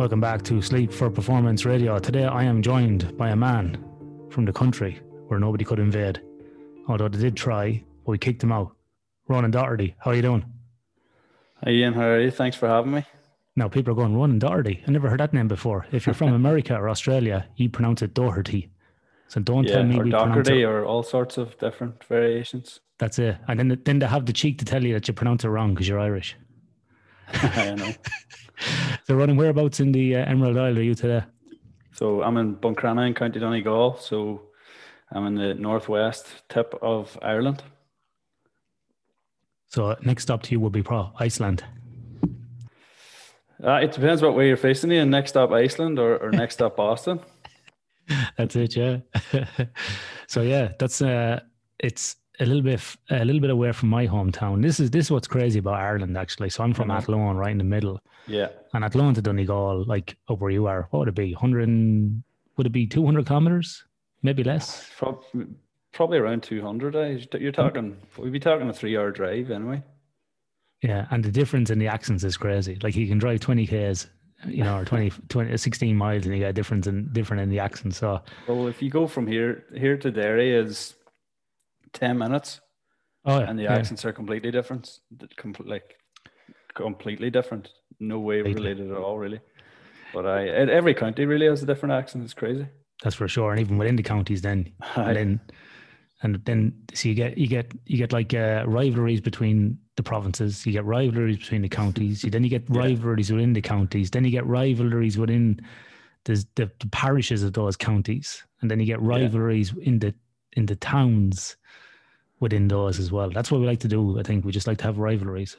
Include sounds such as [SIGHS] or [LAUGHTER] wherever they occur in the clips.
Welcome back to Sleep for Performance Radio. Today I am joined by a man from the country where nobody could invade, although they did try, but we kicked them out. Ronan Doherty, how are you doing? Hi Ian, how are you? Thanks for having me. Now people are going Ronan Doherty. I never heard that name before. If you're from [LAUGHS] America or Australia, you pronounce it Doherty. So don't yeah, tell me or we pronounce Doherty or all sorts of different variations. That's it. And then then they have the cheek to tell you that you pronounce it wrong because you're Irish. [LAUGHS] I know. [LAUGHS] So Ronan, whereabouts in the uh, Emerald Isle are you today? So I'm in Buncrana in County Donegal. So I'm in the northwest tip of Ireland. So next stop to you will be pro Iceland. Uh, it depends what way you're facing. You next stop Iceland or, or next stop Boston. [LAUGHS] That's it, yeah. [LAUGHS] so yeah, that's uh it's a little bit a little bit away from my hometown. This is this is what's crazy about Ireland actually. So I'm from. Athlone, right in the middle. Yeah, And at Athlone to Donegal, like up where you are, what would it be? Hundred would it be two hundred kilometers? Maybe less. prob- probably around 200. eh? You're talking. We'd be talking a three-hour drive anyway. Yeah. And the difference in the accents is crazy. Like you can drive twenty Ks, you know, or 20, [LAUGHS] 20 16 miles and you get a difference in different in the accent. So Well, if you go from here here to Derry is 10 minutes. oh yeah, and the yeah. accents are completely different like completely different no way related at all really. But i e- every county really has a different accent. It's crazy. That's for sure. And even within the counties then [LAUGHS] and then and then so you get you get you get like uh, rivalries between the provinces. You get rivalries between the counties. You, then you get Yeah. rivalries within the counties. Then you get rivalries within the, the, the parishes of those counties. And then you get rivalries in the in the towns within those as well. That's what we like to do i think. We just like to have rivalries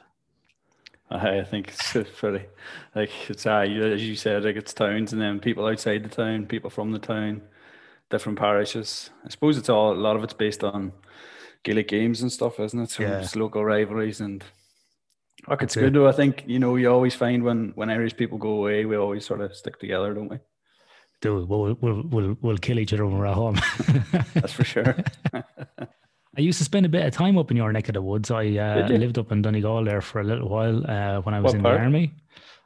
I, think it's [LAUGHS] pretty like it's uh, as you said like it's towns and then people outside the town people from the town different parishes i suppose it's all a lot of it's based on gaelic games and stuff isn't it so Yeah. it's local rivalries and Look, That's it's it. good though. I think you know you always find when when Irish people go away, we always sort of stick together, don't we? do we'll, we'll, we'll, we'll kill each other when we're at home That's for sure. [LAUGHS] [LAUGHS] I used to spend a bit of time up in your neck of the woods. I uh, lived up in Donegal there for a little while uh, when I was What in part? the army.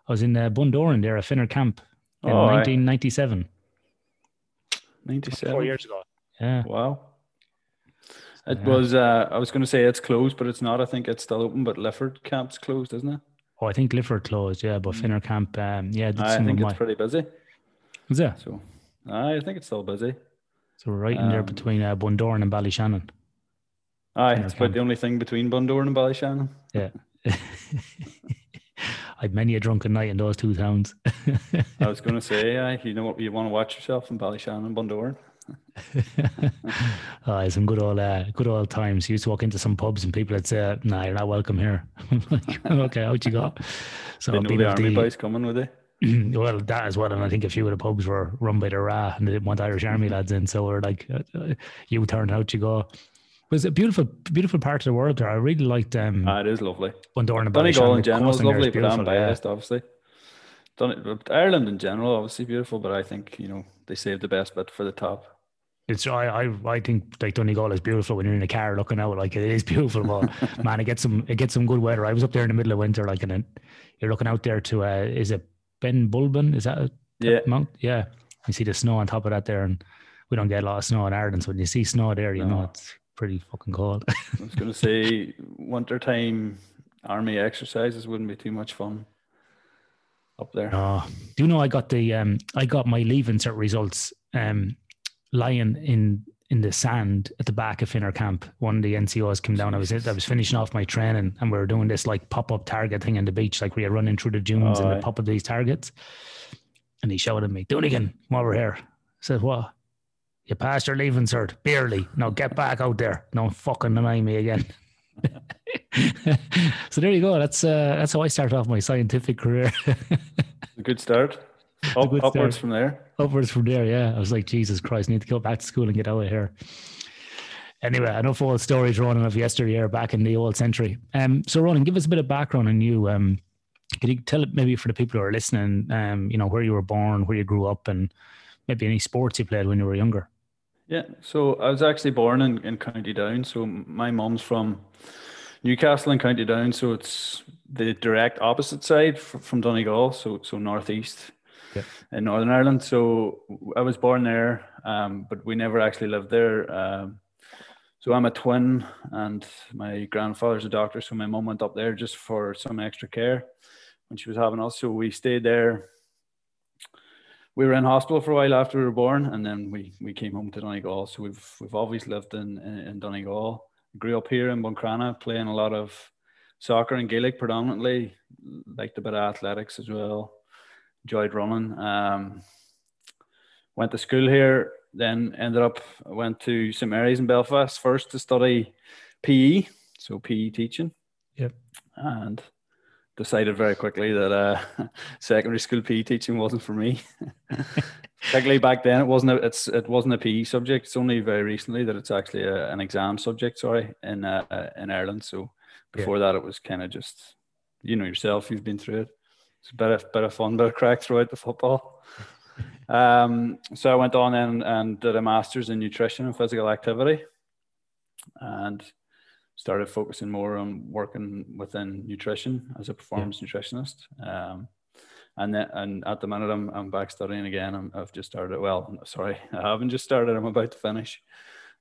I was in uh, Bundoran there, a Finner camp in Oh, aye. 1997. Ninety-seven. ago. Yeah. Wow. It Yeah. was. Uh, I was going to say it's closed, but it's not. I think it's still open. But Lifford camp's closed, isn't it? Oh, I think Lifford closed, yeah, but Finner camp, um, yeah, did Mm. I think of it's my. pretty busy. Was it? So, I think it's still busy. So we're right in there Um, between uh, Bundoran and Ballyshannon. Aye, it's about camp. the only thing between Bundoran and Ballyshannon. Yeah. [LAUGHS] I'd many a drunken night in those two towns. I was going [LAUGHS] to say, aye, you know what, you want to watch yourself in Ballyshannon and Bundoran. [LAUGHS] uh, some good old, uh, good old times. You used to walk into some pubs and people would say, "Nah, you're not welcome here." I'm like, okay, out you go. So They know the army the- boys coming, would they? [CLEARS THROAT] well, that as well, and I think a few of the pubs were run by the Ra, and they didn't want Irish Army lads in, so we're like, uh, uh, "You turn out you go." Was a beautiful, beautiful part of the world there. I really liked um, Ah, it is lovely. Bundoran and Donegal in general is lovely, but I'm beautiful, yeah. biased, obviously. Dun- Ireland in general, obviously beautiful, but I think you know they saved the best bit for the top. It's I, I I think like Donegal is beautiful when you're in a car looking out. Like it is beautiful, but [LAUGHS] man, it gets some it gets some good weather. I was up there in the middle of winter, like and you're looking out there to uh, is it Ben Bulben? Is that a Yeah, mount? Yeah, you see the snow on top of that there, and we don't get a lot of snow in Ireland. So when you see snow there, you know it's pretty fucking cold. [LAUGHS] I was going to say wintertime army exercises wouldn't be too much fun up there. No. Do you know I got the um I got my Leaving Cert results um lying in in the sand at the back of Finner camp. One of the NCOs came down. I was I was finishing off my training and we were doing this like pop up target thing on the beach, like we are running through the dunes Oh, and the pop up these targets. And he shouted at me, Dunican, come over here. I said, What? You passed your Leaving Cert, barely. Now get back out there. Don't fucking deny me again. [LAUGHS] so there you go. That's uh, that's how I started off my scientific career. A good start. [LAUGHS] Up, good upwards start. from there. upwards from there. Yeah, I was like, Jesus Christ, I need to go back to school and get out of here. Anyway, enough old stories, Ronan, of yesteryear back in the old century. Um, so Ronan, give us a bit of background on you. Um, could you tell it maybe for the people who are listening, um, you know, where you were born, where you grew up, and maybe any sports you played when you were younger? Yeah, so I was actually born in, in County Down. So my mom's from Newcastle in County Down. So it's the direct opposite side f- from Donegal. So so northeast. yeah. in Northern Ireland. So I was born there, um, but we never actually lived there. Um, so I'm a twin, and my grandfather's a doctor. So my mom went up there just for some extra care when she was having us. So we stayed there. We were in hospital for a while after we were born, and then we, we came home to Donegal. So we've we've always lived in in, in Donegal. Grew up here in Buncrana, playing a lot of soccer and Gaelic predominantly. Liked a bit of athletics as well. Enjoyed running. Um, went to school here then ended up went to St Mary's in Belfast first to study PE, so PE teaching. Yep. And decided very quickly that uh, [LAUGHS] secondary school PE teaching wasn't for me. [LAUGHS] Particularly back then, it wasn't. A, it's it wasn't a PE subject. It's only very recently that it's actually a, an exam subject. Sorry, in uh, in Ireland. So before yeah. that, it was kind of just you know yourself. You've been through it. It's a bit of bit of fun, bit of crack throughout the football. [LAUGHS] Um, so I went on and, and did a master's in nutrition and physical activity and started focusing more on working within nutrition as a performance yeah. nutritionist. Um, and then, and at the minute I'm, I'm back studying again. i have just started, well, sorry, [LAUGHS] I haven't just started. I'm about to finish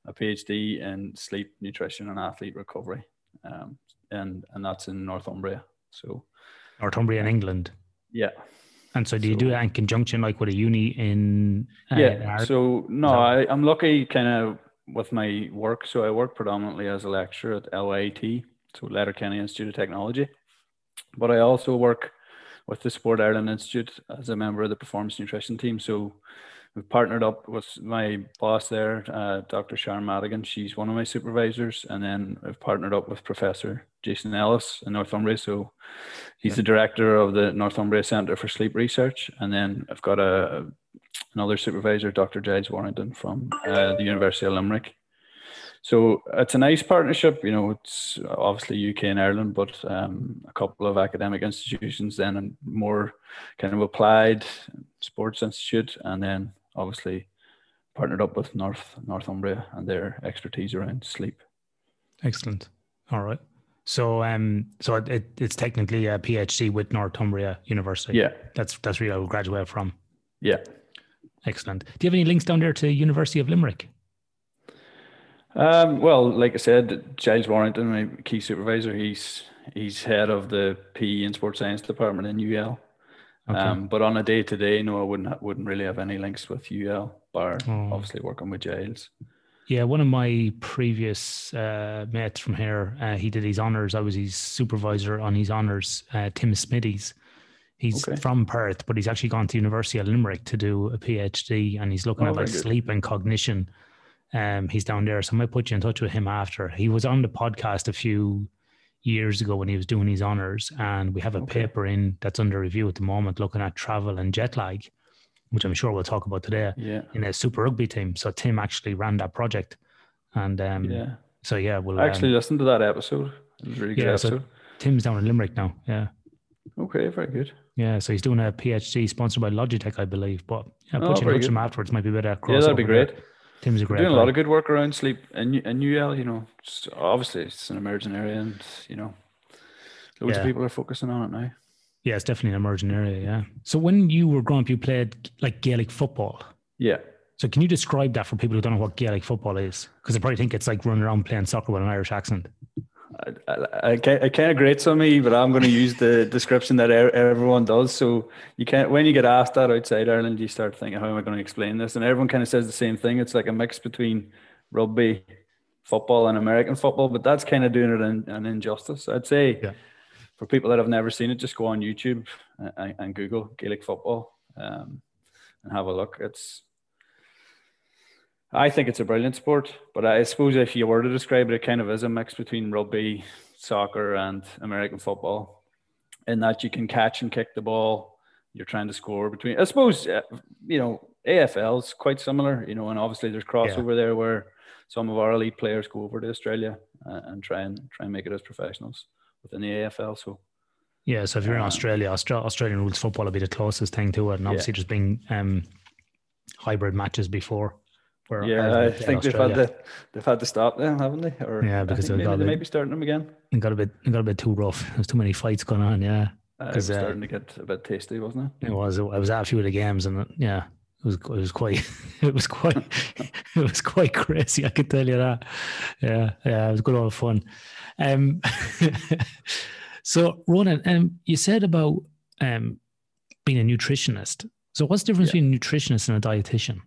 a PhD in sleep nutrition and athlete recovery. Um, and, and that's in Northumbria. So Northumbria in England. Yeah. And so, do you do that in conjunction, like with a uni in? Uh, yeah. So no, I, I'm lucky, kind of with my work. So I work predominantly as a lecturer at LIT, so Letterkenny Institute of Technology, but I also work with the Sport Ireland Institute as a member of the performance nutrition team. So we've partnered up with my boss there, uh, Dr. Sharon Madigan. She's one of my supervisors, and then I've partnered up with Professor Jason Ellis in Northumbria. So he's yeah. the director of the Northumbria Centre for Sleep Research, and then I've got a another supervisor, Dr. Giles Warrington from uh, the University of Limerick. So it's a nice partnership. You know, it's obviously UK and Ireland, but um, a couple of academic institutions, then and more kind of applied sports institute, and then obviously partnered up with North Northumbria and their expertise around sleep. Excellent. All right. So um so it, it's technically a PhD with Northumbria University. Yeah. That's that's where I graduated from. Yeah. Excellent. Do you have any links down there to University of Limerick? Um, well, like I said, Giles Warrington, my key supervisor, he's he's head of the PE and sports science department in UL. Okay. Um, but on a day to day, no, I wouldn't wouldn't really have any links with UL, bar oh. obviously working with Giles. Yeah, one of my previous uh, mates from here, uh, he did his honors. I was his supervisor on his honors, uh, Tim Smithies. He's okay. from Perth, but he's actually gone to University of Limerick to do a PhD, and he's looking oh, at like sleep and cognition. Um, he's down there, so I might put you in touch with him after. He was on the podcast a few years ago when he was doing his honors, and we have a okay. paper in that's under review at the moment, looking at travel and jet lag, which I'm sure we'll talk about today. Yeah. In a Super Rugby team, so Tim actually ran that project, and um, yeah. So yeah, we'll I actually um, listened to that episode. It was really yeah, good episode. So Tim's down in Limerick now. Yeah. Okay, very good. Yeah, so he's doing a PhD sponsored by Logitech, I believe. But yeah, oh, put you in touch him afterwards. Might be better. Yeah, that'd be great. There. Tim's a great. Doing guy. a lot of good work around sleep and and UL. You know, obviously it's an emerging area, and you know, loads yeah. of people are focusing on it now. Yeah, it's definitely an emerging area. Yeah. So when you were growing up, you played like Gaelic football. Yeah. So can you describe that for people who don't know what Gaelic football is? Because they probably think it's like running around playing soccer with an Irish accent. I, I, of grates on me, but I'm going to use the [LAUGHS] description that everyone does. So you can't when you get asked that outside Ireland, you start thinking, how am I going to explain this? And everyone kind of says the same thing. It's like a mix between rugby, football, and American football, but that's kind of doing it an, an injustice. I'd say yeah. for people that have never seen it, just go on YouTube and, and Google Gaelic football um, and have a look. It's I think it's a brilliant sport, but I suppose if you were to describe it, it kind of is a mix between rugby, soccer, and American football, in that you can catch and kick the ball. You're trying to score between. I suppose uh, you know AFL is quite similar, you know, and obviously there's crossover yeah. there where some of our elite players go over to Australia uh, and try and try and make it as professionals within the AFL. So. Yeah, so if you're in uh, Australia, Australian rules football will be the closest thing to it, and obviously yeah. there's been um, hybrid matches before yeah, I think they've had to they've had to stop them, haven't they? Or yeah, because maybe they may be starting them again. It got a bit it got a bit too rough. There's too many fights going on. Yeah. Uh, it was starting to get a bit tasty, wasn't it? It was. I was at a few of the games, and yeah, it was. It was quite. [LAUGHS] It was quite. [LAUGHS] it was quite crazy. I can tell you that. Yeah, yeah, it was good old fun. Um, [LAUGHS] so Ronan, um, you said about um being a nutritionist. So what's the difference yeah. between a nutritionist and a dietitian?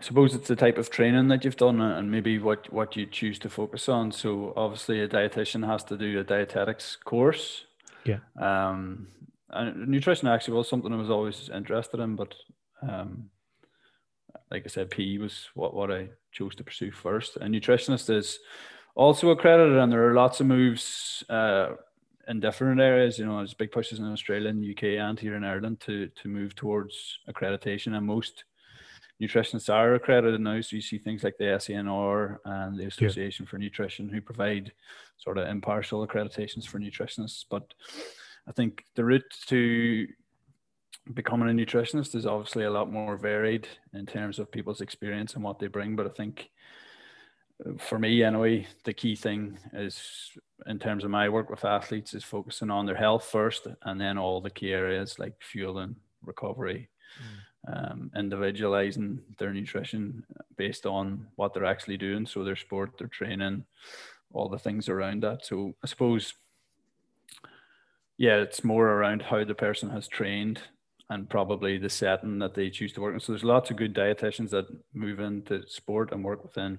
I suppose it's the type of training that you've done and maybe what, what you choose to focus on. So obviously a dietitian has to do a dietetics course. Yeah. Um, and nutrition actually was something I was always interested in, but um, like I said, PE was what, what I chose to pursue first. A nutritionist is also accredited, and there are lots of moves uh, in different areas. You know, there's big pushes in Australia and UK and here in Ireland to to move towards accreditation, and most nutritionists are accredited now. So you see things like the SENr and the Association yeah. for Nutrition who provide sort of impartial accreditations for nutritionists. But I think the route to becoming a nutritionist is obviously a lot more varied in terms of people's experience and what they bring. But I think for me anyway, the key thing is in terms of my work with athletes is focusing on their health first and then all the key areas like fueling, recovery, mm um, individualizing their nutrition based on what they're actually doing. So their sport, their training, all the things around that. So I suppose, yeah, it's more around how the person has trained and probably the setting that they choose to work in. So there's lots of good dietitians that move into sport and work within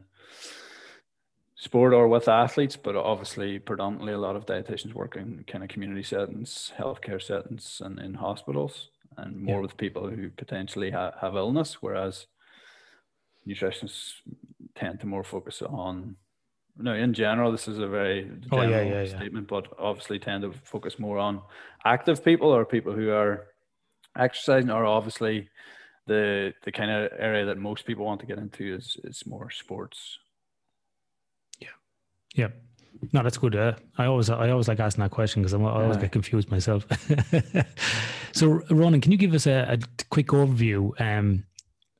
sport or with athletes, but obviously predominantly a lot of dietitians work in kind of community settings, healthcare settings and in hospitals and more yeah. with people who potentially ha- have illness, whereas nutritionists tend to more focus on. No, in general, this is a very oh, general oh, yeah, yeah, statement, but obviously tend to focus more on active people or people who are exercising, or obviously the the kind of area that most people want to get into is is more sports. Yeah, yeah. No, that's good. Uh, I always I always like asking that question because I always yeah. get confused myself. [LAUGHS] so, Ronan, can you give us a, a quick overview, um,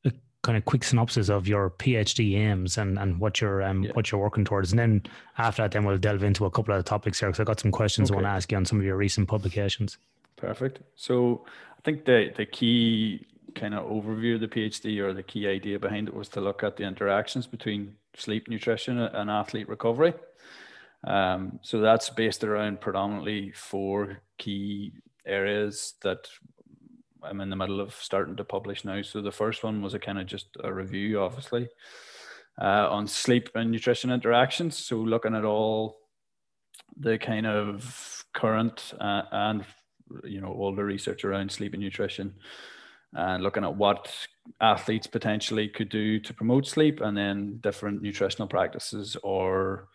a kind of quick synopsis of your PhD aims and, and what you're um, yeah. what you're working towards, and then after that, then we'll delve into a couple of the topics here because I got some questions okay. I want to ask you on some of your recent publications. Perfect. So, I think the the key kind of overview of the PhD or the key idea behind it was to look at the interactions between sleep, nutrition, and athlete recovery. Um, so that's based around predominantly four key areas that I'm in the middle of starting to publish now. So the first one was a kind of just a review, obviously, uh, on sleep and nutrition interactions. So looking at all the kind of current uh, and you know all the research around sleep and nutrition and looking at what athletes potentially could do to promote sleep and then different nutritional practices or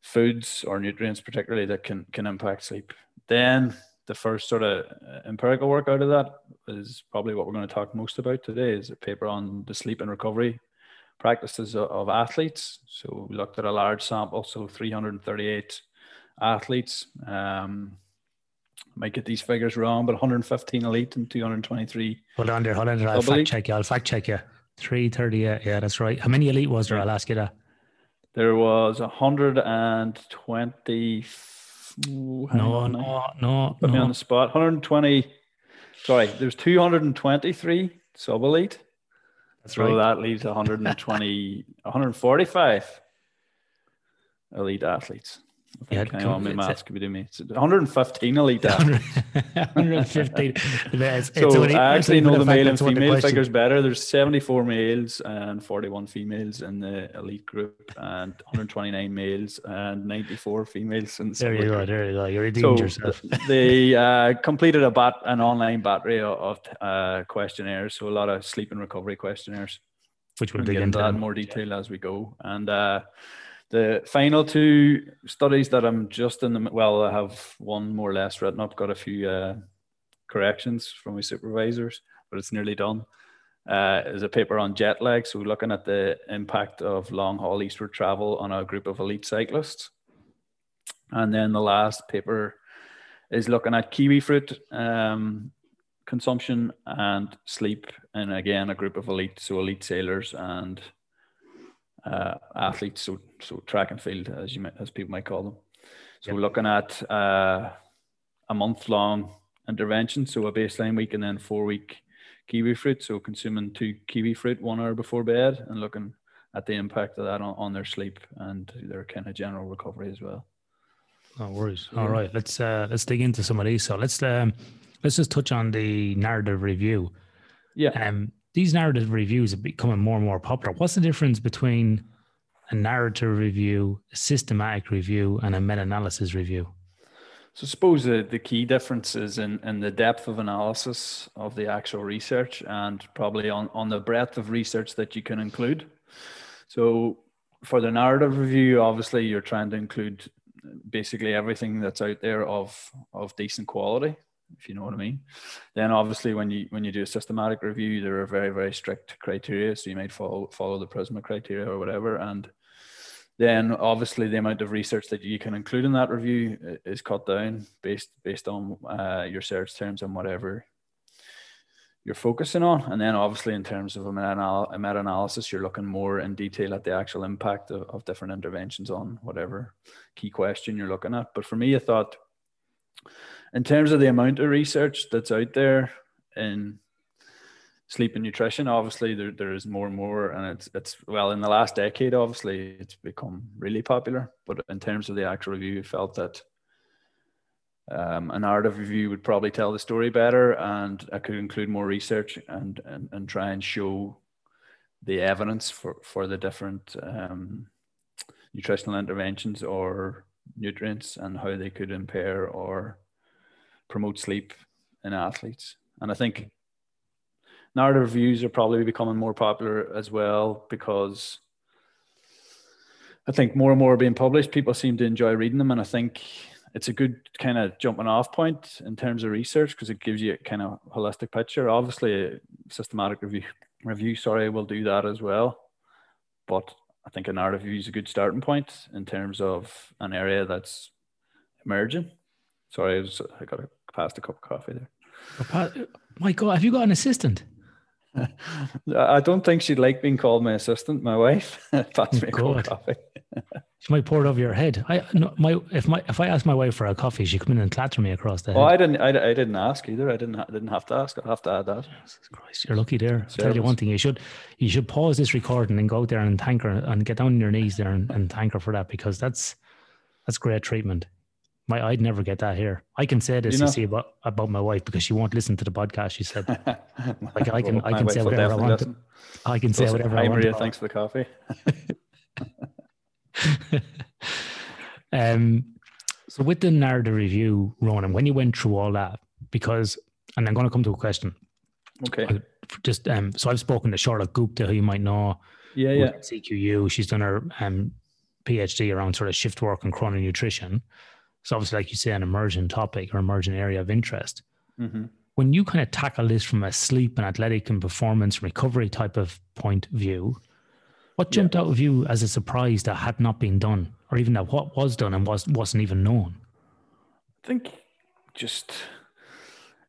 foods or nutrients particularly that can can impact sleep. Then the first sort of uh, empirical work out of that is probably what we're going to talk most about today is a paper on the sleep and recovery practices of, of athletes. So we looked at a large sample, so 338 athletes. Um, might get these figures wrong, but 115 elite and 223. Hold on there, hold on there. I'll fact check you. I'll fact check you. 338. Yeah, that's right. How many elite was there? I'll ask you that. There was 120. no, no, no. Put no. me on the spot. 120. Sorry, there's 223 sub elite. That's so right. that leaves 120, 145 elite athletes. Yeah, on my maths could be doing me. It's 115 elite [LAUGHS] 115. it's, so it's I actually know the male and female figures better. There's 74 males and 41 females in the elite group, and 129 males and 94 females. In the there you go. There you go. You're redeemed so yourself. [LAUGHS] they uh, completed a bat an online battery of uh, questionnaires. So a lot of sleep and recovery questionnaires. Which we'll dig into that in more detail as we go. And uh, the final two studies that I'm just in the well, I have one more or less written up, got a few uh, corrections from my supervisors, but it's nearly done. Uh, is a paper on jet lag. So, looking at the impact of long haul eastward travel on a group of elite cyclists. And then the last paper is looking at kiwi fruit um, consumption and sleep, and again, a group of elite, so elite sailors and uh, athletes, so so track and field, as you might, as people might call them. So yep. we're looking at uh, a month long intervention, so a baseline week and then four week kiwi fruit. So consuming two kiwi fruit one hour before bed and looking at the impact of that on, on their sleep and their kind of general recovery as well. No worries. All right, let's uh, let's dig into some of these. So let's um, let's just touch on the narrative review. Yeah. Um, these narrative reviews are becoming more and more popular. What's the difference between a narrative review, a systematic review, and a meta-analysis review? So suppose the, the key difference is in, in the depth of analysis of the actual research and probably on, on the breadth of research that you can include. So for the narrative review, obviously you're trying to include basically everything that's out there of of decent quality if you know what i mean then obviously when you when you do a systematic review there are very very strict criteria so you might follow follow the prisma criteria or whatever and then obviously the amount of research that you can include in that review is cut down based based on uh, your search terms and whatever you're focusing on. And then obviously in terms of a meta-analysis, you're looking more in detail at the actual impact of, of different interventions on whatever key question you're looking at. But for me, I thought in terms of the amount of research that's out there in sleep and nutrition, obviously there, there is more and more, and it's it's well in the last decade, obviously it's become really popular. But in terms of the actual review, felt that um, a narrative review would probably tell the story better, and I could include more research and and, and try and show the evidence for for the different um, nutritional interventions or nutrients and how they could impair or promote sleep in athletes. And I think narrative reviews are probably becoming more popular as well because I think more and more are being published. People seem to enjoy reading them, and I think it's a good kind of jumping off point in terms of research because it gives you a kind of holistic picture. Obviously, a systematic review review sorry will do that as well, but I think a narrative review is a good starting point in terms of an area that's emerging. Sorry, I, was, I got a, past a cup of coffee there. Oh, my God, have you got an assistant? [LAUGHS] I don't think she'd like being called my assistant. My wife [LAUGHS] passed oh, me a cup of coffee. [LAUGHS] She might pour it over your head. I no, my if my if I ask my wife for a coffee, she'd come in and clatter me across the head. Oh, I didn't. I, I didn't ask either. I didn't. I didn't have to ask. I have to add that. Jesus Christ, you're lucky there. I'll tell you one thing. You should you should pause this recording and go out there and thank her and get down on your knees there and, and thank her for that because that's that's great treatment. My, I'd never get that here. I can say this, you, know, you see, about, about my wife because she won't listen to the podcast. She said, [LAUGHS] like, I can, I can say whatever I want. Listen. I can say whatever I want. Maria, thanks for the coffee. [LAUGHS] um, so with the narrative review, Ronan, when you went through all that, because, and I'm going to come to a question. Okay. Just um, so I've spoken to Charlotte Gupta, who you might know. Yeah, yeah. CQU. She's done her um, PhD around sort of shift work and chrononutrition. So obviously, like you say, an emerging topic or emerging area of interest. Mm-hmm. When you kind of tackle this from a sleep and athletic and performance recovery type of point of view, what jumped yeah. out of you as a surprise that had not been done, or even that what was done and was wasn't even known? I think just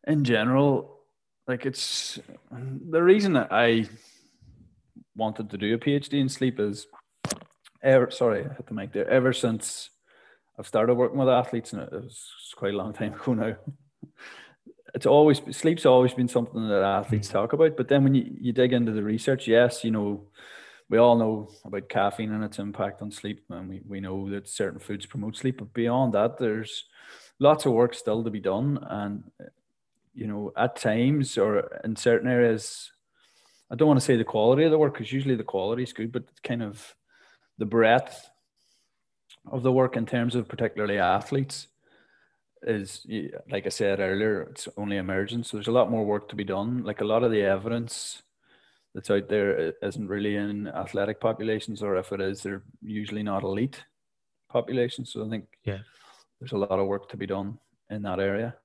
in general, like it's the reason that I wanted to do a PhD in sleep is ever sorry, I had to make there ever since I've started working with athletes, and it was quite a long time ago now. It's always sleep's always been something that athletes mm. talk about, but then when you, you dig into the research, yes, you know, we all know about caffeine and its impact on sleep, and we, we know that certain foods promote sleep. But beyond that, there's lots of work still to be done. And, you know, at times or in certain areas, I don't want to say the quality of the work because usually the quality is good, but kind of the breadth of the work in terms of particularly athletes is like I said earlier, it's only emergent. So there's a lot more work to be done. Like a lot of the evidence that's out there isn't really in athletic populations, or if it is, they're usually not elite populations. So I think yeah, there's a lot of work to be done in that area.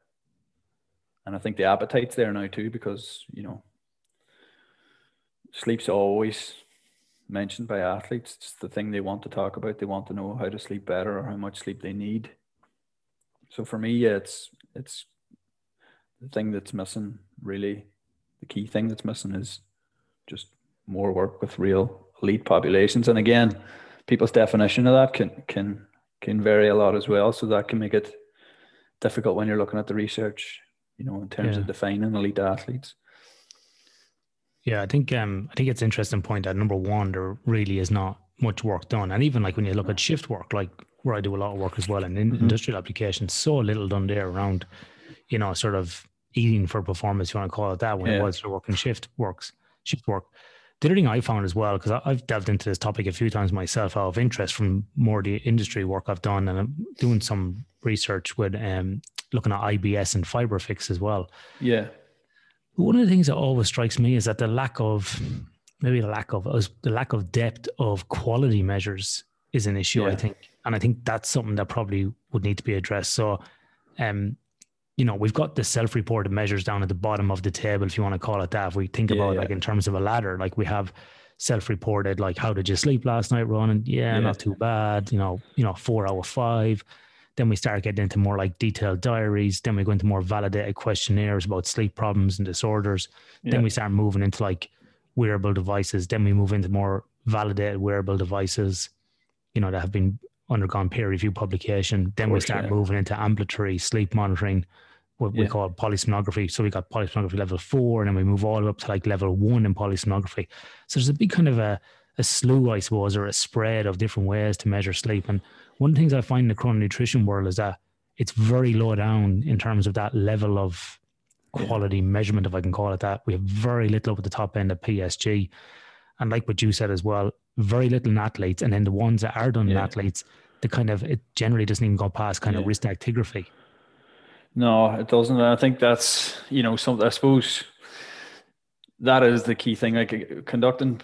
And I think the appetite's there now too, because you know, sleep's always mentioned by athletes. It's the thing they want to talk about. They want to know how to sleep better or how much sleep they need. So for me, yeah, it's it's the thing that's missing. Really, the key thing that's missing is just more work with real elite populations. And again, people's definition of that can can can vary a lot as well. So that can make it difficult when you're looking at the research, you know, in terms Yeah. of defining elite athletes. Yeah, I think um, I think it's an interesting point that number one, there really is not much work done, and even like when you look at shift work, like where I do a lot of work as well in in- Mhm. industrial applications, so little done there around, you know, sort of eating for performance, you want to call it that, when it Yeah. was for working shift works, shift work. The other thing I found as well, because I've delved into this topic a few times myself out of interest from more the industry work I've done, and I'm doing some research with um, looking at IBS and fiber fix as well. Yeah. One of the things that always strikes me is that the lack of maybe the lack of the lack of depth of quality measures is an issue. I think, and I think that's something that probably would need to be addressed. So, um, you know, we've got the self-reported measures down at the bottom of the table, if you want to call it that. If we think Yeah, about yeah. like in terms of a ladder, like we have self-reported, like how did you sleep last night, Ron? And yeah, Yeah. not too bad. You know, you know, four out of five. Then we start getting into more like detailed diaries. Then we go into more validated questionnaires about sleep problems and disorders. Yeah. Then we start moving into like wearable devices. Then we move into more validated wearable devices, you know, that have been undergone peer review publication. Then we start yeah. moving into ambulatory sleep monitoring, what we call polysomnography. So we got polysomnography level four, and then we move all the way up to like level one in polysomnography. So there's a big kind of a, a slew, I suppose, or a spread of different ways to measure sleep. And one of the things I find in the chrono nutrition world is that it's very low down in terms of that level of Yeah. quality measurement, if I can call it that. We have very little up at the top end of PSG. And like what you said as well, very little in athletes. And then the ones that are done in athletes, the kind of, it generally doesn't even go past kind of wrist actigraphy. No, it doesn't. And I think that's you know something. I suppose that is the key thing. Like conducting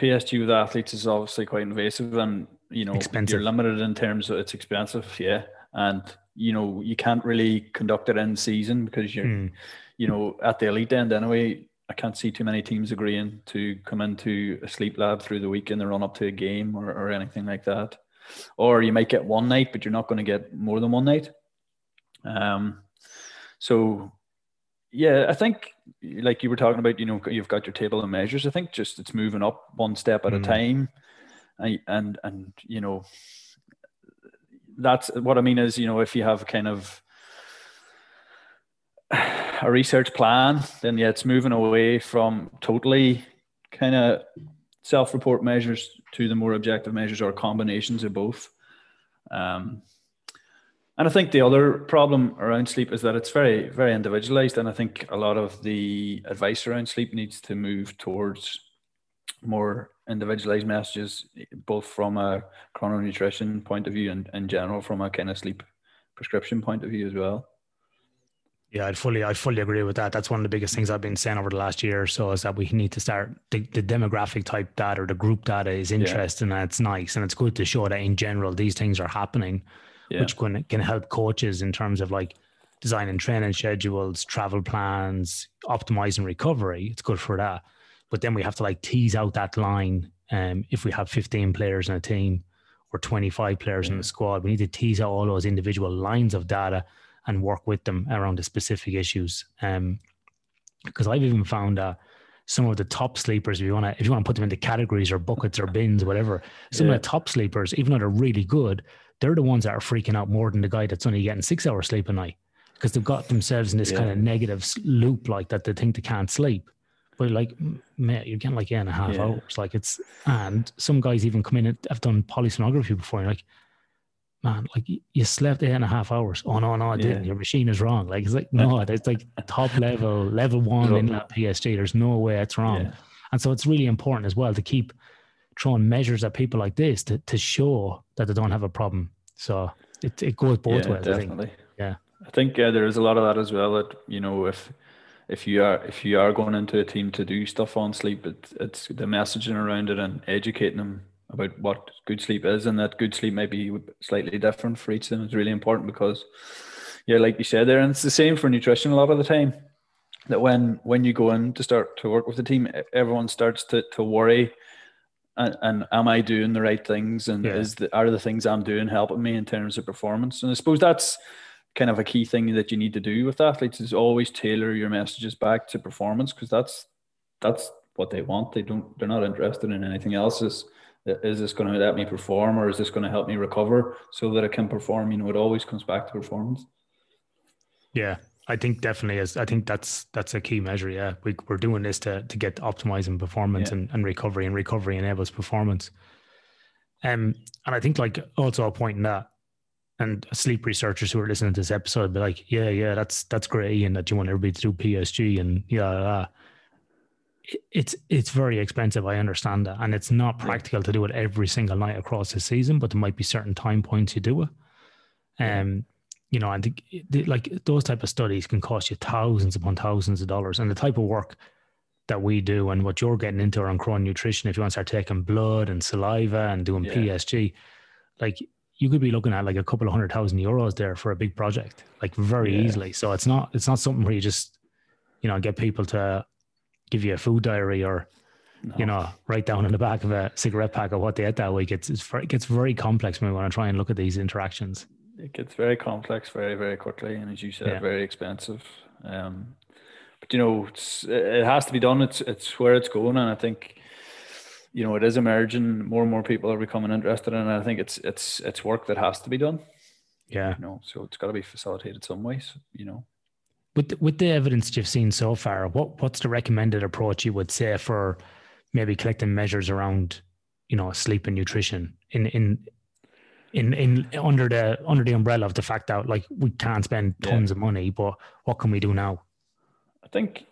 PSG with athletes is obviously quite invasive, and you know Expensive. you're limited in terms of it's expensive. Yeah, and you know you can't really conduct it in season because you're Hmm. you know at the elite end anyway. I can't see too many teams agreeing to come into a sleep lab through the week in the run up to a game or, or anything like that. Or you might get one night, but you're not going to get more than one night. Um, so yeah, I think like you were talking about, you know, you've got your table of measures. I think just it's moving up one step at Mm. a time, and and you know, that's what I mean is you know if you have kind of a research plan, then yeah, it's moving away from totally kind of self-report measures to the more objective measures or combinations of both. Um, and I think the other problem around sleep is that it's very, very individualized. And I think a lot of the advice around sleep needs to move towards more individualized messages, both from a chrono nutrition point of view and in general from a kind of sleep prescription point of view as well. Yeah, I'd fully, I fully agree with that. That's one of the biggest things I've been saying over the last year or so is that we need to start the, the demographic type data or the group data is interesting and it's nice and it's good to show that in general these things are happening, Yeah. which can can help coaches in terms of like designing training schedules, travel plans, optimizing recovery. It's good for that, but then we have to like tease out that line. Um, if we have 15 players in a team or 25 players in the squad, we need to tease out all those individual lines of data and work with them around the specific issues. Um, because I've even found that some of the top sleepers, if you want to, if you want to put them into categories or buckets or bins, whatever, some Yeah. of the top sleepers, even though they're really good, they're the ones that are freaking out more than the guy that's only getting six hours sleep a night because they've got themselves in this Yeah. kind of negative loop, like that they think they can't sleep. But like, m- mate, you're getting like eight and a half Yeah. hours. Like it's, and some guys even come in and have done polysomnography before. And you're like, man, like you slept eight and a half hours. Oh no, no, I didn't. Yeah. Your machine is wrong. Like it's like no, [LAUGHS] it's like top level, level one in that PSG. There's no way it's wrong. Yeah. And so it's really important as well to keep throwing measures at people like this to, to show that they don't have a problem. So it, it goes both yeah, ways. I definitely. Yeah. I think uh, there is a lot of that as well. That you know, if if you are if you are going into a team to do stuff on sleep, it, it's the messaging around it and educating them about what good sleep is, and that good sleep may be slightly different for each of them is really important because, yeah, like you said there, and it's the same for nutrition a lot of the time. That when when you go in to start to work with the team, everyone starts to to worry. And, and am I doing the right things? And Yeah. is the are the things I'm doing helping me in terms of performance? And I suppose that's kind of a key thing that you need to do with athletes is always tailor your messages back to performance because that's that's what they want. They don't they're not interested in anything else. Is is this going to let me perform or is this going to help me recover so that I can perform? You know, it always comes back to performance. Yeah, I think definitely is. I think that's that's a key measure. Yeah, we, we're doing this to to get optimizing performance yeah. and, and recovery, and recovery enables performance. Um, and I think like also a point in that, and sleep researchers who are listening to this episode be like, yeah, yeah, that's that's great, and that you want everybody to do PSG, and yeah, it's it's very expensive. I understand that, and it's not practical to do it every single night across the season. But there might be certain time points you do it. Um, you know, and the, like those type of studies can cost you thousands upon thousands of dollars. And the type of work that we do and what you're getting into around Chrono Nutrition, if you want to start taking blood and saliva and doing yeah. PSG, like you could be looking at like a couple of hundred thousand euros there for a big project, like very yeah. easily. So it's not it's not something where you just, you know, get people to give you a food diary or no. you know, write down in the back of a cigarette pack of what they ate that week. It's, it's very, it gets very complex when we want to try and look at these interactions it gets very complex very very quickly and as you said yeah. very expensive um, but you know it has to be done it's it's where it's going and i think you know it is emerging more and more people are becoming interested in it i think it's it's it's work that has to be done yeah you know so it's got to be facilitated some ways you know with the, with the evidence you've seen so far what what's the recommended approach you would say for maybe collecting measures around you know sleep and nutrition in in in in under the under the umbrella of the fact that like we can't spend tons yeah. of money, but what can we do now? I think.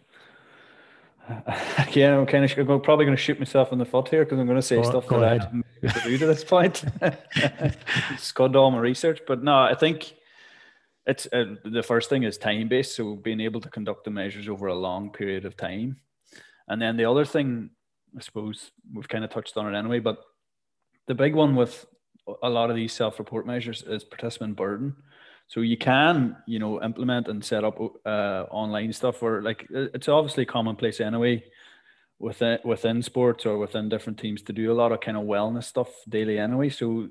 [LAUGHS] Again, I'm kind of I'm probably going to shoot myself in the foot here because I'm going to say go, stuff go that ahead. I haven't to do to this point. [LAUGHS] it's got all my research, but no, I think it's uh, the first thing is time based, so being able to conduct the measures over a long period of time, and then the other thing, I suppose we've kind of touched on it anyway, but the big one with a lot of these self-report measures is participant burden. So you can, you know, implement and set up uh, online stuff where like it's obviously commonplace anyway within within sports or within different teams to do a lot of kind of wellness stuff daily anyway. So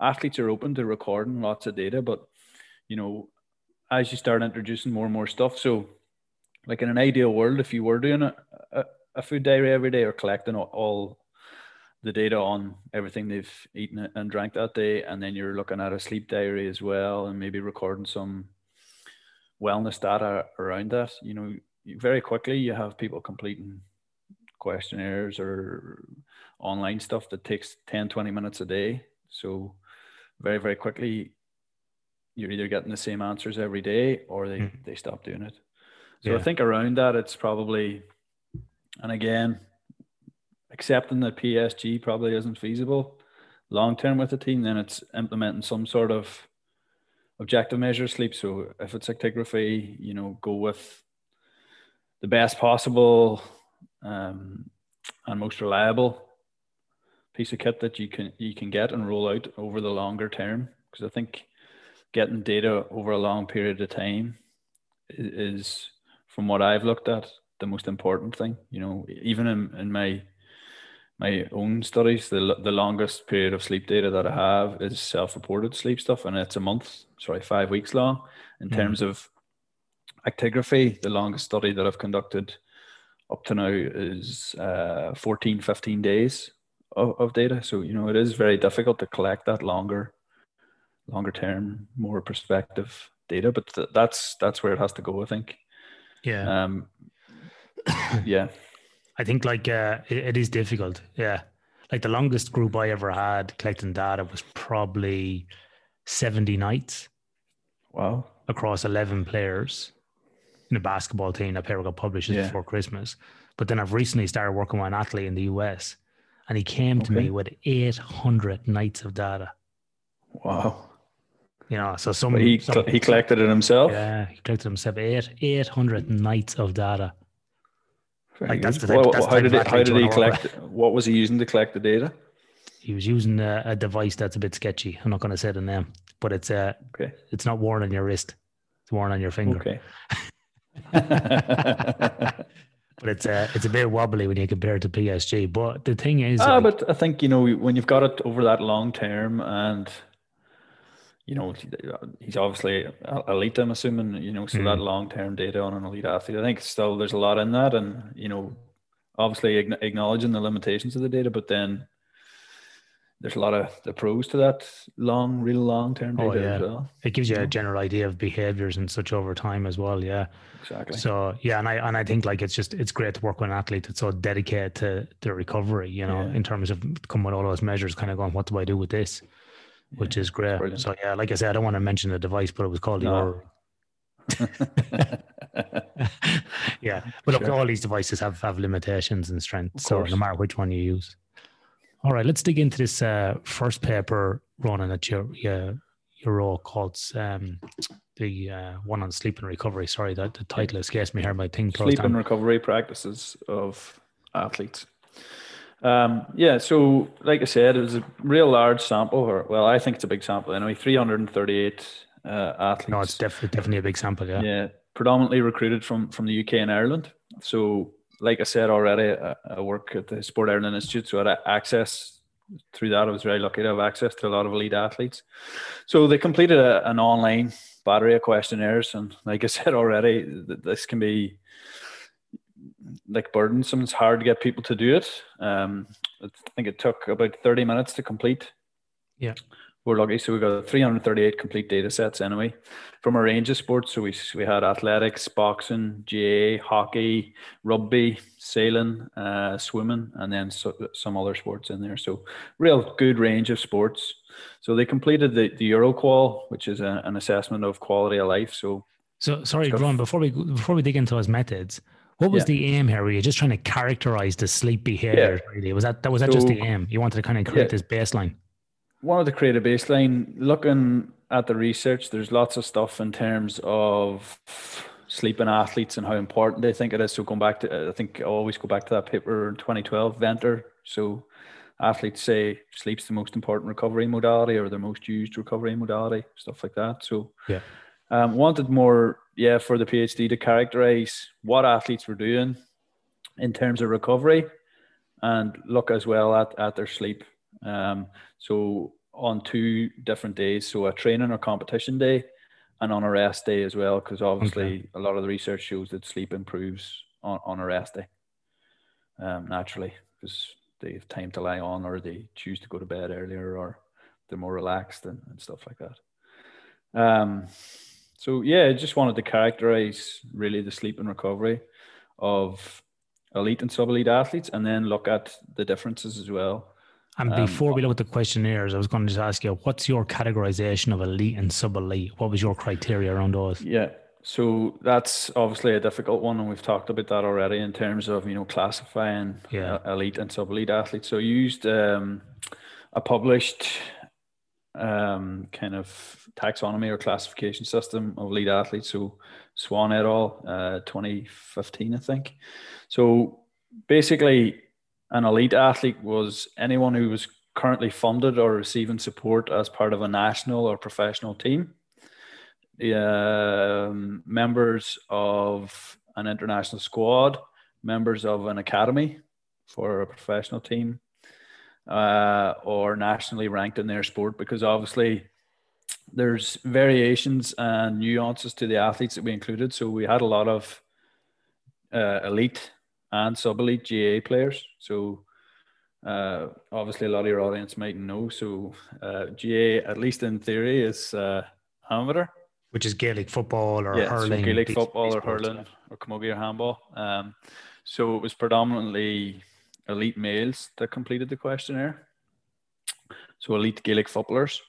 athletes are open to recording lots of data, but you know, as you start introducing more and more stuff, so like in an ideal world, if you were doing a, a, a food diary every day or collecting all, all the data on everything they've eaten and drank that day, and then you're looking at a sleep diary as well, and maybe recording some wellness data around that. You know, very quickly you have people completing questionnaires or online stuff that takes 10, 20 minutes a day. So very, very quickly you're either getting the same answers every day or they, mm. they stop doing it. So yeah. I think around that it's probably and again, accepting that PSG probably isn't feasible long term with the team, then it's implementing some sort of objective measure sleep. So if it's actigraphy, you know, go with the best possible um, and most reliable piece of kit that you can you can get and roll out over the longer term. Because I think getting data over a long period of time is, from what I've looked at, the most important thing. You know, even in, in my my own studies, the the longest period of sleep data that I have is self-reported sleep stuff, and it's a month, sorry, five weeks long. In mm. terms of actigraphy, the longest study that I've conducted up to now is uh, 14, 15 days of, of data. So you know, it is very difficult to collect that longer, longer term, more perspective data. But th- that's that's where it has to go, I think. Yeah. Um, [COUGHS] yeah. I think like uh, it, it is difficult. Yeah, like the longest group I ever had collecting data was probably seventy nights. Wow! Across eleven players in a basketball team that Paragon publishes yeah. before Christmas. But then I've recently started working with an athlete in the US, and he came okay. to me with eight hundred nights of data. Wow! You know, so some he some, he collected it himself. Yeah, he collected himself eight eight hundred nights of data like that's the well, that's how did, it, how did he collect? What was he using to collect the data? He was using a, a device that's a bit sketchy. I'm not going to say the name, but it's uh, okay. It's not worn on your wrist. It's worn on your finger. Okay. [LAUGHS] but it's uh, it's a bit wobbly when you compare it to PSG. But the thing is, ah, like, but I think you know when you've got it over that long term and you know, he's obviously elite. I'm assuming, you know, so mm. that long term data on an elite athlete. I think still there's a lot in that, and you know, obviously acknowledging the limitations of the data, but then there's a lot of the pros to that long, real long term data Oh, yeah. as well. It gives you a general idea of behaviors and such over time as well. Yeah. Exactly. So yeah, and I and I think like it's just it's great to work with an athlete that's so dedicated to their recovery, you know, Yeah. in terms of coming with all those measures, kind of going, what do I do with this? Which is great. brilliant. So yeah, like I said, I don't want to mention the device, but it was called the No. [LAUGHS] Yeah. But look, all these devices have have limitations and strengths. So no matter which one you use. All right, let's dig into this uh, first paper, Ronan, that you you, you wrote called um, the uh, one on sleep and recovery. Sorry, that the title escapes me here. My thing Sleep and recovery practices of athletes. Um, yeah, so like I said, it was a real large sample, or well, I think it's a big sample anyway. 338 uh, athletes. No, it's definitely definitely a big sample. Yeah. yeah, predominantly recruited from from the UK and Ireland. So, like I said already, I, I work at the Sport Ireland Institute, so I had access through that. I was very lucky to have access to a lot of elite athletes. So they completed a, an online battery of questionnaires, and like I [LAUGHS] said already, th- this can be like burdensome. It's hard to get people to do it. Um, I think it took about 30 minutes to complete. Yeah. We're lucky. So we got 338 complete data sets anyway from a range of sports. So we, we had athletics, boxing, GAA, hockey, rugby, sailing, uh, swimming, and then so, some other sports in there. So real good range of sports. So they completed the, the EuroQol, which is a, an assessment of quality of life. So So sorry. Ron. Before we go- before we dig into those methods, what was Yeah. the aim here? Were you just trying to characterize the sleep behavior? Really, was that that was that just the aim? You wanted to kind of create Yeah. this baseline. wanted to create a baseline. Looking at the research, there's lots of stuff in terms of sleeping athletes and how important they think it is. So going back to, I think I always go back to that paper in 2012, Venter. So athletes say sleep's the most important recovery modality or the most used recovery modality, stuff like that. So Yeah. Um, wanted more, yeah, for the PhD to characterize what athletes were doing in terms of recovery and look as well at, at their sleep. Um, so on two different days, so a training or competition day and on a rest day as well, because obviously a lot of the research shows that sleep improves on, on a rest day um, naturally because they have time to lie on or they choose to go to bed earlier or they're more relaxed and, and stuff like that. Um, so yeah, I just wanted to characterize really the sleep and recovery of elite and sub-elite athletes and then look at the differences as well. And Um, before we look at the questionnaires, I was going to just ask you, what's your categorization of elite and sub elite? What was your criteria around those? Yeah. So that's obviously a difficult one, and we've talked about that already in terms of you know classifying Yeah. uh, elite and sub elite athletes. So I used um, a published um, kind of taxonomy or classification system of elite athletes. So Swann et al. Uh, 2015, I think. So basically, an elite athlete was anyone who was currently funded or receiving support as part of a national or professional team um, members of an international squad, members of an academy for a professional team, uh, or nationally ranked in their sport. Because obviously, there's variations and nuances to the athletes that we included. So we had a lot of uh, elite and sub elite GAA players. So uh, obviously, a lot of your audience might know. So uh, GAA, at least in theory, is uh, amateur Which is Gaelic football or yeah, hurling? so Gaelic football or hurling or camogie or handball. Um, so it was predominantly elite males that completed the questionnaire. So elite Gaelic footballers.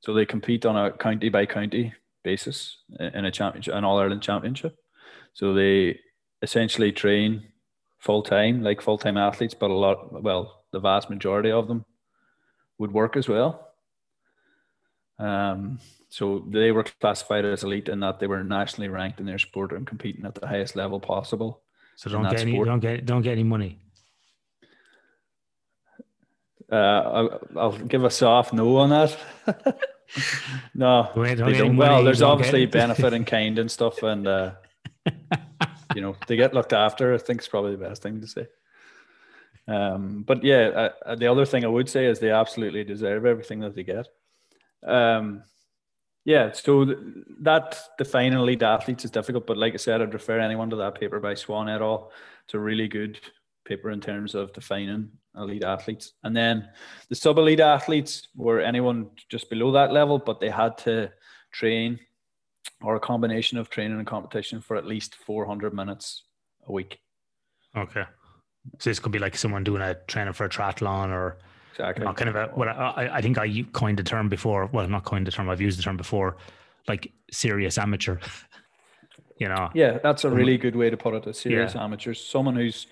So they compete on a county by county basis in a championship, an All Ireland championship. So they essentially train full time, like full time athletes, but a lot, well, the vast majority of them would work as well. Um, so they were classified as elite in that they were nationally ranked in their sport and competing at the highest level possible. So don't get any, sport. don't get don't get any money. Uh, I'll, I'll give a soft no on that. [LAUGHS] no, don't they don't. Well, there's obviously benefit in kind and stuff, [LAUGHS] and uh, you know they get looked after. I think is probably the best thing to say. Um, but yeah, the other thing I would say is they absolutely deserve everything that they get. Um, yeah, so th- that defining elite athletes is difficult, but like I said, I'd refer anyone to that paper by Swann et al. It's a really good paper in terms of defining elite athletes. And then the sub elite athletes were anyone just below that level, but they had to train or a combination of training and competition for at least 400 minutes a week. Okay. So this could be like someone doing a training for a triathlon or exactly kind of a, what I, I think I coined the term before. Well, I'm not coined the term. I've used the term before, like serious amateur. [LAUGHS] you know. Yeah, that's a um, really good way to put it. A serious yeah. amateur, someone who's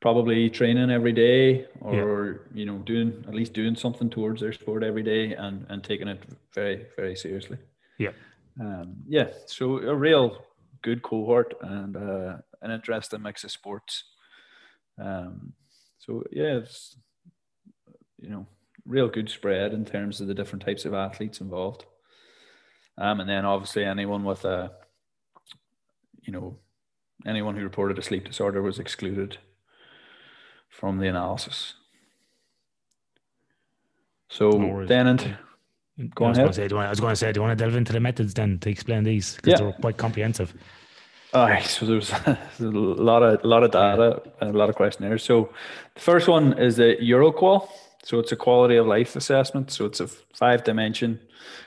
probably training every day or yeah. you know doing at least doing something towards their sport every day and and taking it very very seriously. Yeah. Um, yeah so a real good cohort and uh, an interesting mix of sports. Um, so yeah it's you know real good spread in terms of the different types of athletes involved. Um, and then obviously anyone with a you know anyone who reported a sleep disorder was excluded from the analysis. So no then, and mm, go on ahead. Say, I was going to say, do you want to delve into the methods then to explain these because yeah. they're quite comprehensive. All right, so [LAUGHS] there's, a lot of a lot of data and a lot of questionnaires. So the first one is the EuroQol. So it's a quality of life assessment. So it's a five dimension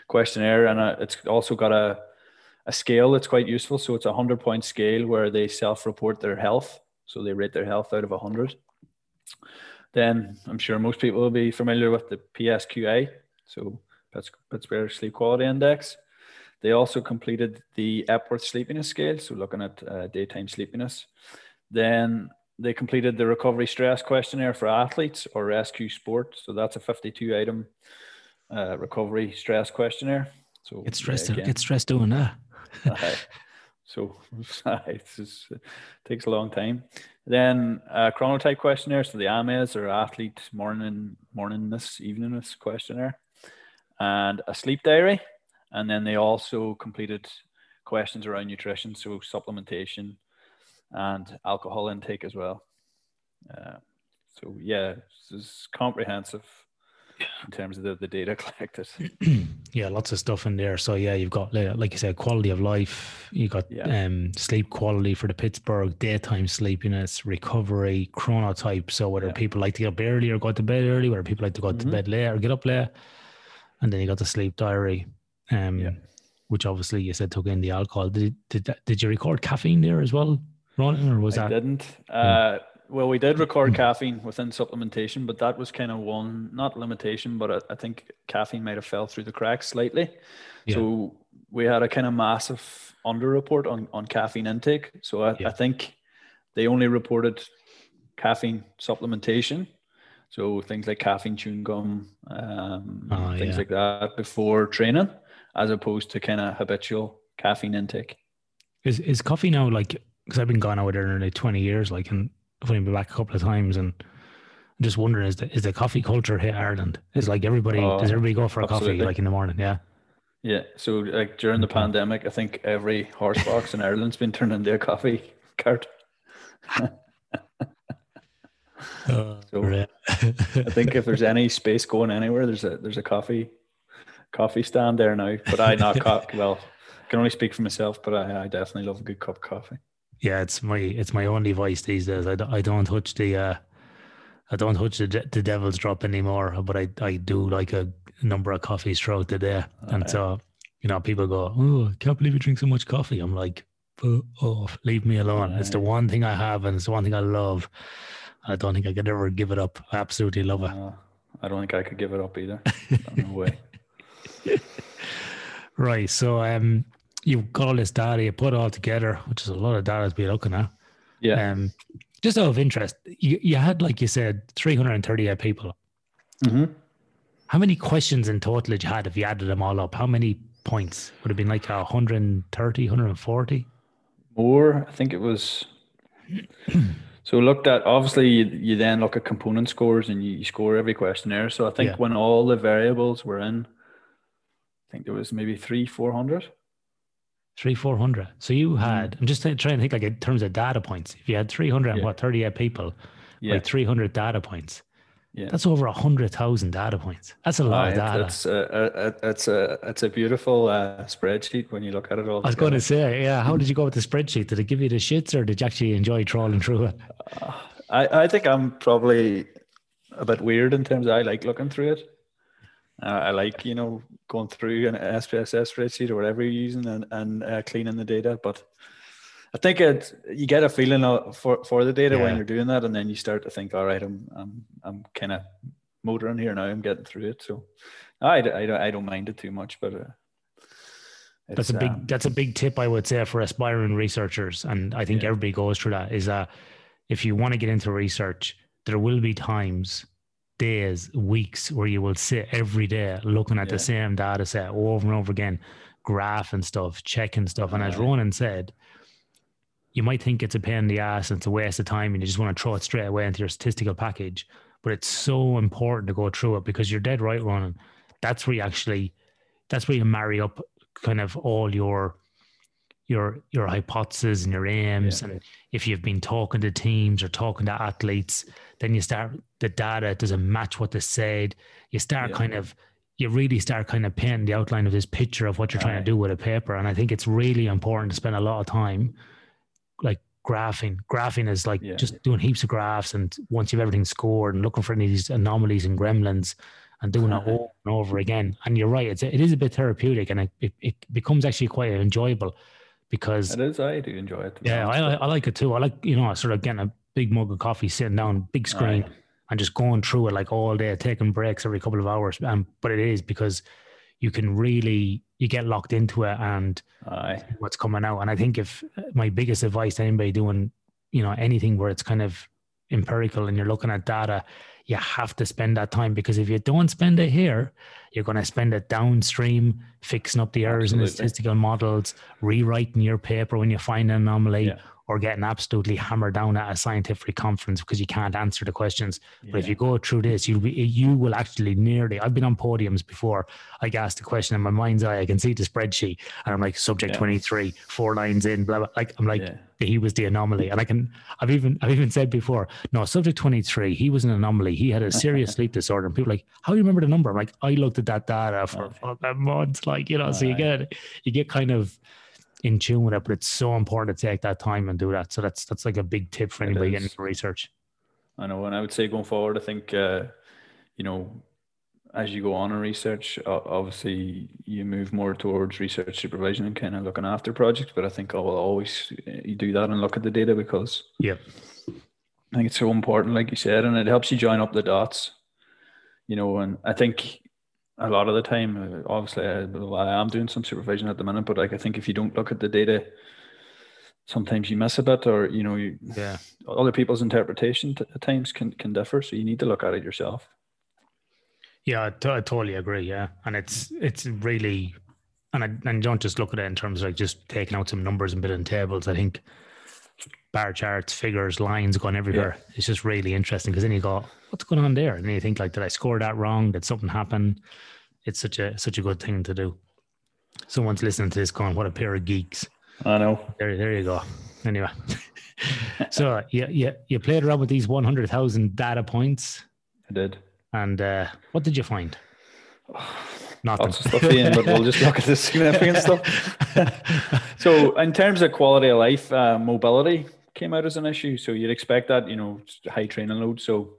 questionnaire, and a, it's also got a a scale that's quite useful. So it's a hundred point scale where they self report their health. So they rate their health out of hundred. Then I'm sure most people will be familiar with the PSQI, so Pittsburgh Sleep Quality Index. They also completed the Epworth Sleepiness Scale, so looking at uh, daytime sleepiness. Then they completed the Recovery Stress Questionnaire for athletes or RESTQ-Sport, so that's a 52 item uh, recovery stress questionnaire. So get stressed, again, get stressed doing that. [LAUGHS] so [LAUGHS] it takes a long time. Then a chronotype questionnaire, so the AMES or athlete morning morningness eveningness questionnaire, and a sleep diary. And then they also completed questions around nutrition, so supplementation and alcohol intake as well. Uh, so yeah, this is comprehensive in terms of the, the data [LAUGHS] collected. [CLEARS THROAT] yeah, lots of stuff in there. So yeah, you've got like you said, quality of life. You got yeah. um, sleep quality for the Pittsburgh, daytime sleepiness, recovery, chronotype. So whether yeah. people like to get up early or go to bed early, whether people like to go mm-hmm. to bed late or get up late, and then you got the sleep diary. Um, yeah. which obviously you said took in the alcohol. Did did did you record caffeine there as well, Ron, or was I that? didn't. Uh, well, we did record caffeine within supplementation, but that was kind of one not limitation, but I, I think caffeine might have fell through the cracks slightly. Yeah. So we had a kind of massive underreport on on caffeine intake. So I, yeah. I think they only reported caffeine supplementation. So things like caffeine chewing gum, um, oh, things yeah. like that before training, as opposed to kind of habitual caffeine intake. Is is coffee now like? Because I've been gone out there nearly twenty years, like, and I've only been back a couple of times, and I'm just wondering is the is the coffee culture hit Ireland? Is like everybody oh, does everybody go for a absolutely. coffee like in the morning? Yeah. Yeah. So like during the pandemic, I think every horse box in Ireland's been turned into a coffee cart. [LAUGHS] So I think if there's any space going anywhere, there's a there's a coffee coffee stand there now. But I not [LAUGHS] co- well, I can only speak for myself, but I, I definitely love a good cup of coffee yeah, it's my it's my only vice these days. I, I don't touch the uh, I don't touch the the devil's drop anymore, but I I do like a number of coffees throughout the day, and so you know people go, oh, I can't believe you drink so much coffee. I'm like, oh, leave me alone. Right. It's the one thing I have, and it's the one thing I love. I don't think I could ever give it up. I absolutely love it. Uh, I don't think I could give it up either. [LAUGHS] no way. right. So um you've got all this data, you put it all together, which is a lot of data to be looking at. Yeah. Um, just out of interest, you, you had, like you said, 338 people. Mm-hmm. How many questions in total did you had if you added them all up? How many points? Would have been like 130, 140? More. I think it was. [CLEARS THROAT] so looked at, obviously, you, you, then look at component scores and you, you score every questionnaire. So I think yeah. when all the variables were in, I think there was maybe three, 400. Three, four hundred. So you had, mm. I'm just trying to think like in terms of data points. If you had 300 yeah. and what, 38 people, yeah. like 300 data points. Yeah. That's over a hundred thousand data points. That's a lot of data. It's a, it's a, it's a beautiful uh, spreadsheet when you look at it all. I was going to say, yeah. How did you go with the spreadsheet? Did it give you the shits, or did you actually enjoy trawling through it? Uh, I, I think I'm probably a bit weird in terms of I like looking through it. I like, you know, going through an SPSS spreadsheet or whatever you're using and, and uh, cleaning the data. But I think it, you get a feeling for, for the data yeah. when you're doing that. And then you start to think, all right, I'm, I'm, I'm kind of motoring here now. I'm getting through it. So I, I, don't I don't mind it too much, but uh, that's a big um, that's a big tip I would say for aspiring researchers, and I think yeah. everybody goes through that. Is that if you want to get into research, there will be times, days, weeks where you will sit every day looking at yeah. the same data set over and over again, graph and stuff, checking stuff. And as Ronan said, you might think it's a pain in the ass and it's a waste of time, and you just want to throw it straight away into your statistical package. But it's so important to go through it because you're dead right, Ronan. That's where you actually, that's where you marry up kind of all your your your hypotheses and your aims yeah. and if you've been talking to teams or talking to athletes then you start the data doesn't match what they said you start yeah. kind of you really start kind of painting the outline of this picture of what you're trying to do with a paper and i think it's really important to spend a lot of time like graphing graphing is like yeah. just doing heaps of graphs and once you've everything scored and looking for any of these anomalies and gremlins and doing it over and over again. And you're right, it's it is a bit therapeutic, and it, it, it becomes actually quite enjoyable because it is. I do enjoy it. Yeah, I, I like it too. I like you know sort of getting a big mug of coffee, sitting down, big screen, and just going through it like all day, taking breaks every couple of hours. Um, but it is because you can really you get locked into it and what's coming out. And I think if my biggest advice to anybody doing you know anything where it's kind of empirical and you're looking at data you have to spend that time because if you don't spend it here, you're going to spend it downstream fixing up the errors Absolutely. in the statistical models, rewriting your paper when you find an anomaly, yeah or getting absolutely hammered down at a scientific conference because you can't answer the questions. Yeah. But if you go through this, you'll be, you will actually nearly. I've been on podiums before. I get asked a question in my mind's eye. I can see the spreadsheet, and I'm like, subject yeah. 23, four lines in, blah blah. Like I'm like, yeah. he was the anomaly, and I can. I've even I've even said before, no, subject 23, he was an anomaly. He had a serious [LAUGHS] sleep disorder, and people like, how do you remember the number? I'm like, I looked at that data for okay. months, like you know. All so you get you get kind of in tune with it, but it's so important to take that time and do that. So that's that's like a big tip for anybody getting into research. I know, and I would say going forward, I think uh, you know, as you go on in research, obviously you move more towards research supervision and kind of looking after projects. But I think I will always uh, you do that and look at the data because yeah, I think it's so important, like you said, and it helps you join up the dots. You know, and I think a lot of the time. Uh, obviously, I, I am doing some supervision at the minute, but like I think if you don't look at the data, sometimes you miss a bit, or you know, you, yeah, other people's interpretation t- at times can can differ. So you need to look at it yourself. Yeah, I, t- I totally agree. Yeah, and it's it's really, and I, and don't just look at it in terms of like just taking out some numbers and building tables. I think bar charts, figures, lines going everywhere. Yeah. It's just really interesting because then you go, what's going on there? And then you think like, did I score that wrong? Did something happen? It's such a such a good thing to do. Someone's listening to this going, what a pair of geeks. I know. There, there you go. Anyway. [LAUGHS] so yeah, yeah, you played around with these 100,000 data points. I did. And uh, what did you find? [SIGHS] Nothing. Lots of stuff in, but we'll just look at the significant stuff. [LAUGHS] so, in terms of quality of life, uh, mobility came out as an issue. So you'd expect that, you know, high training load. So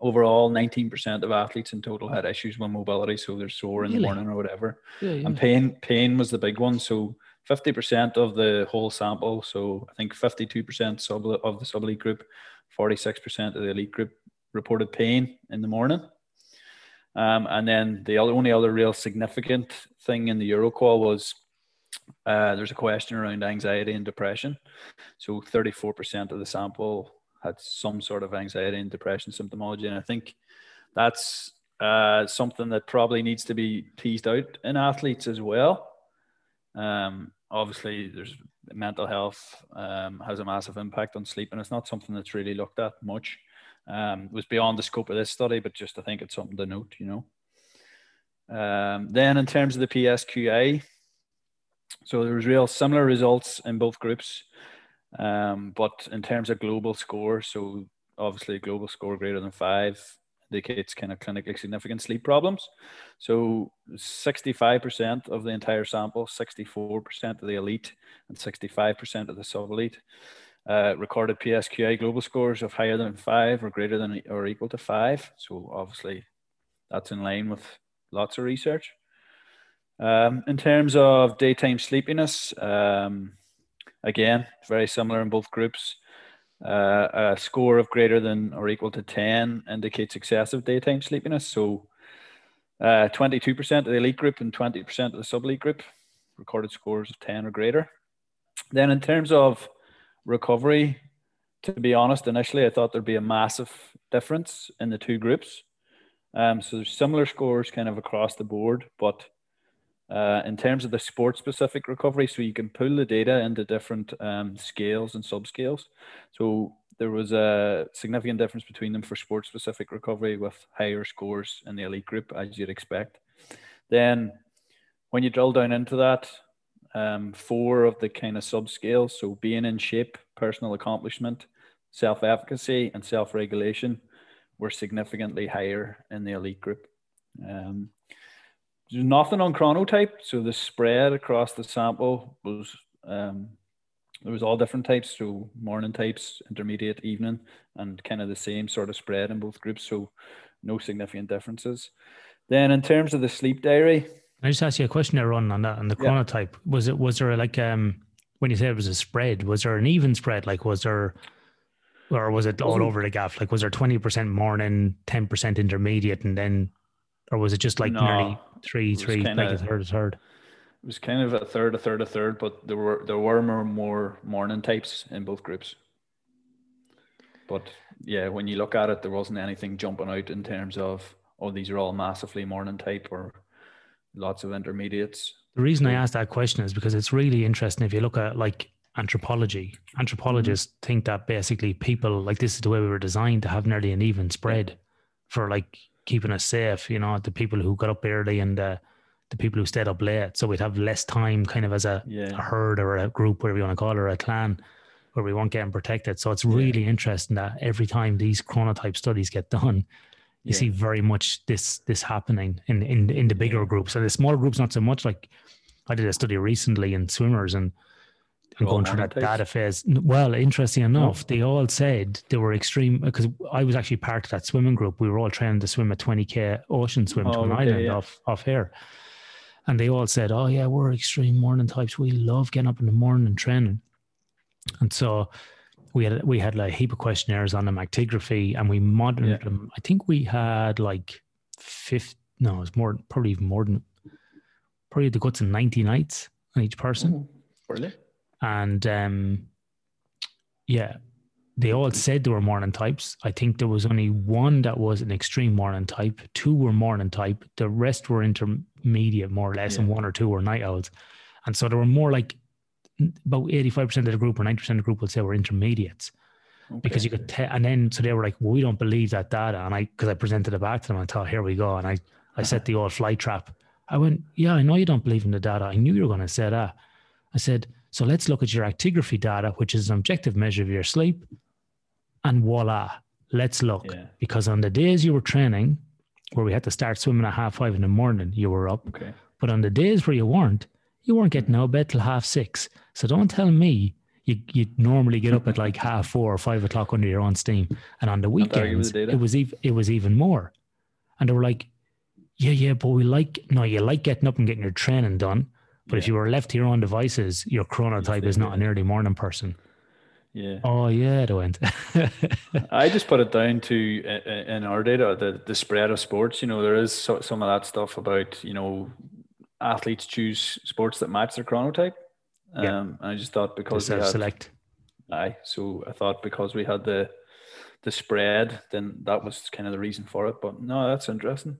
overall, 19% of athletes in total had issues with mobility. So they're sore in really? the morning or whatever. Yeah, yeah. And pain, pain was the big one. So 50% of the whole sample. So I think 52% sub of the sub elite group, 46% of the elite group reported pain in the morning. Um, and then the only other real significant thing in the EuroQol was uh, there's a question around anxiety and depression. So 34% of the sample had some sort of anxiety and depression symptomology. And I think that's uh, something that probably needs to be teased out in athletes as well. Um, obviously, there's mental health um, has a massive impact on sleep, and it's not something that's really looked at much. Um, it was beyond the scope of this study, but just I think it's something to note, you know. Um, then in terms of the PSQI, so there was real similar results in both groups, um, but in terms of global score, so obviously global score greater than five indicates kind of clinically significant sleep problems. So 65% of the entire sample, 64% of the elite, and 65% of the sub elite uh, recorded PSQI global scores of higher than five or greater than or equal to five. So obviously, that's in line with lots of research. Um, in terms of daytime sleepiness, um, again, very similar in both groups. Uh, a score of greater than or equal to 10 indicates excessive daytime sleepiness. So, uh, 22% of the elite group and 20% of the sub elite group recorded scores of 10 or greater. Then, in terms of recovery, to be honest, initially I thought there'd be a massive difference in the two groups. Um, so there's similar scores kind of across the board, but uh, in terms of the sport specific recovery, so you can pull the data into different um, scales and subscales. So there was a significant difference between them for sport specific recovery with higher scores in the elite group, as you'd expect. Then when you drill down into that, um, four of the kind of subscales. So being in shape, personal accomplishment, self efficacy, and self regulation were significantly higher in the elite group. Um, there's nothing on chronotype, so the spread across the sample was um, there was all different types, so morning types, intermediate, evening, and kind of the same sort of spread in both groups. So no significant differences. Then in terms of the sleep diary, I just ask you a question there, Ron, on that on the chronotype. Yeah. Was it was there like um when you said it was a spread, was there an even spread? Like was there or was it all over the gaff? Like was there twenty percent morning, ten percent intermediate, and then or was it just like no, nearly three, three, kinda, like a third, a third? It was kind of a third, a third, a third, but there were there were more, more morning types in both groups. But yeah, when you look at it, there wasn't anything jumping out in terms of oh, these are all massively morning type or lots of intermediates. The reason I asked that question is because it's really interesting. If you look at like anthropology, anthropologists mm-hmm. think that basically people like this is the way we were designed to have nearly an even spread for like keeping us safe. You know, the people who got up early and uh, the people who stayed up late, so we'd have less time, kind of as a, yeah. a herd or a group, whatever you want to call it, or a clan, where we weren't getting protected. So it's really yeah. interesting that every time these chronotype studies get done, you yeah. see very much this this happening in in in the bigger groups and the smaller groups not so much like i did a study recently in swimmers and and going through that data phase well interesting hmm. enough oh. they all said they were extreme because i was actually part of that swimming group we were all trained to swim a 20k ocean swim oh, to an oh, okay, island yeah. off off here and they all said oh yeah we're extreme morning types we love getting up in the morning and training and so we had we had like a heap of questionnaires on them, actigraphy, and we monitored yeah. them. I think we had like fifth. No, it's more probably even more than probably the guts of ninety nights on each person. really? And um, yeah, they all said they were morning types. I think there was only one that was an extreme morning type. Two were morning type. The rest were intermediate, more or less, yeah. and one or two were night owls. And so there were more like about 85% of the group or 90% of the group would say we're intermediates. Okay. Because you could, te- and then so they were like, well, we don't believe that data. And I, because I presented it back to them, I thought, here we go. And I, I set the old fly trap. I went, yeah, I know you don't believe in the data. I knew you were going to say that. I said, so let's look at your actigraphy data, which is an objective measure of your sleep. And voila, let's look. Yeah. Because on the days you were training, where we had to start swimming at half five in the morning, you were up. Okay. But on the days where you weren't, you weren't getting out of bed till half six. So don't tell me you you normally get up at like [LAUGHS] half four or five o'clock under your own steam. And on the weekends, the it was even it was even more. And they were like, yeah, yeah, but we like no, you like getting up and getting your training done. But yeah. if you were left to your own devices, your chronotype is not an early morning person. Yeah. Oh yeah, it went. [LAUGHS] I just put it down to in our data the the spread of sports. You know, there is some of that stuff about you know athletes choose sports that match their chronotype. Um, yeah. and I just thought because had, select. Aye, so I thought because we had the the spread, then that was kind of the reason for it. But no, that's interesting.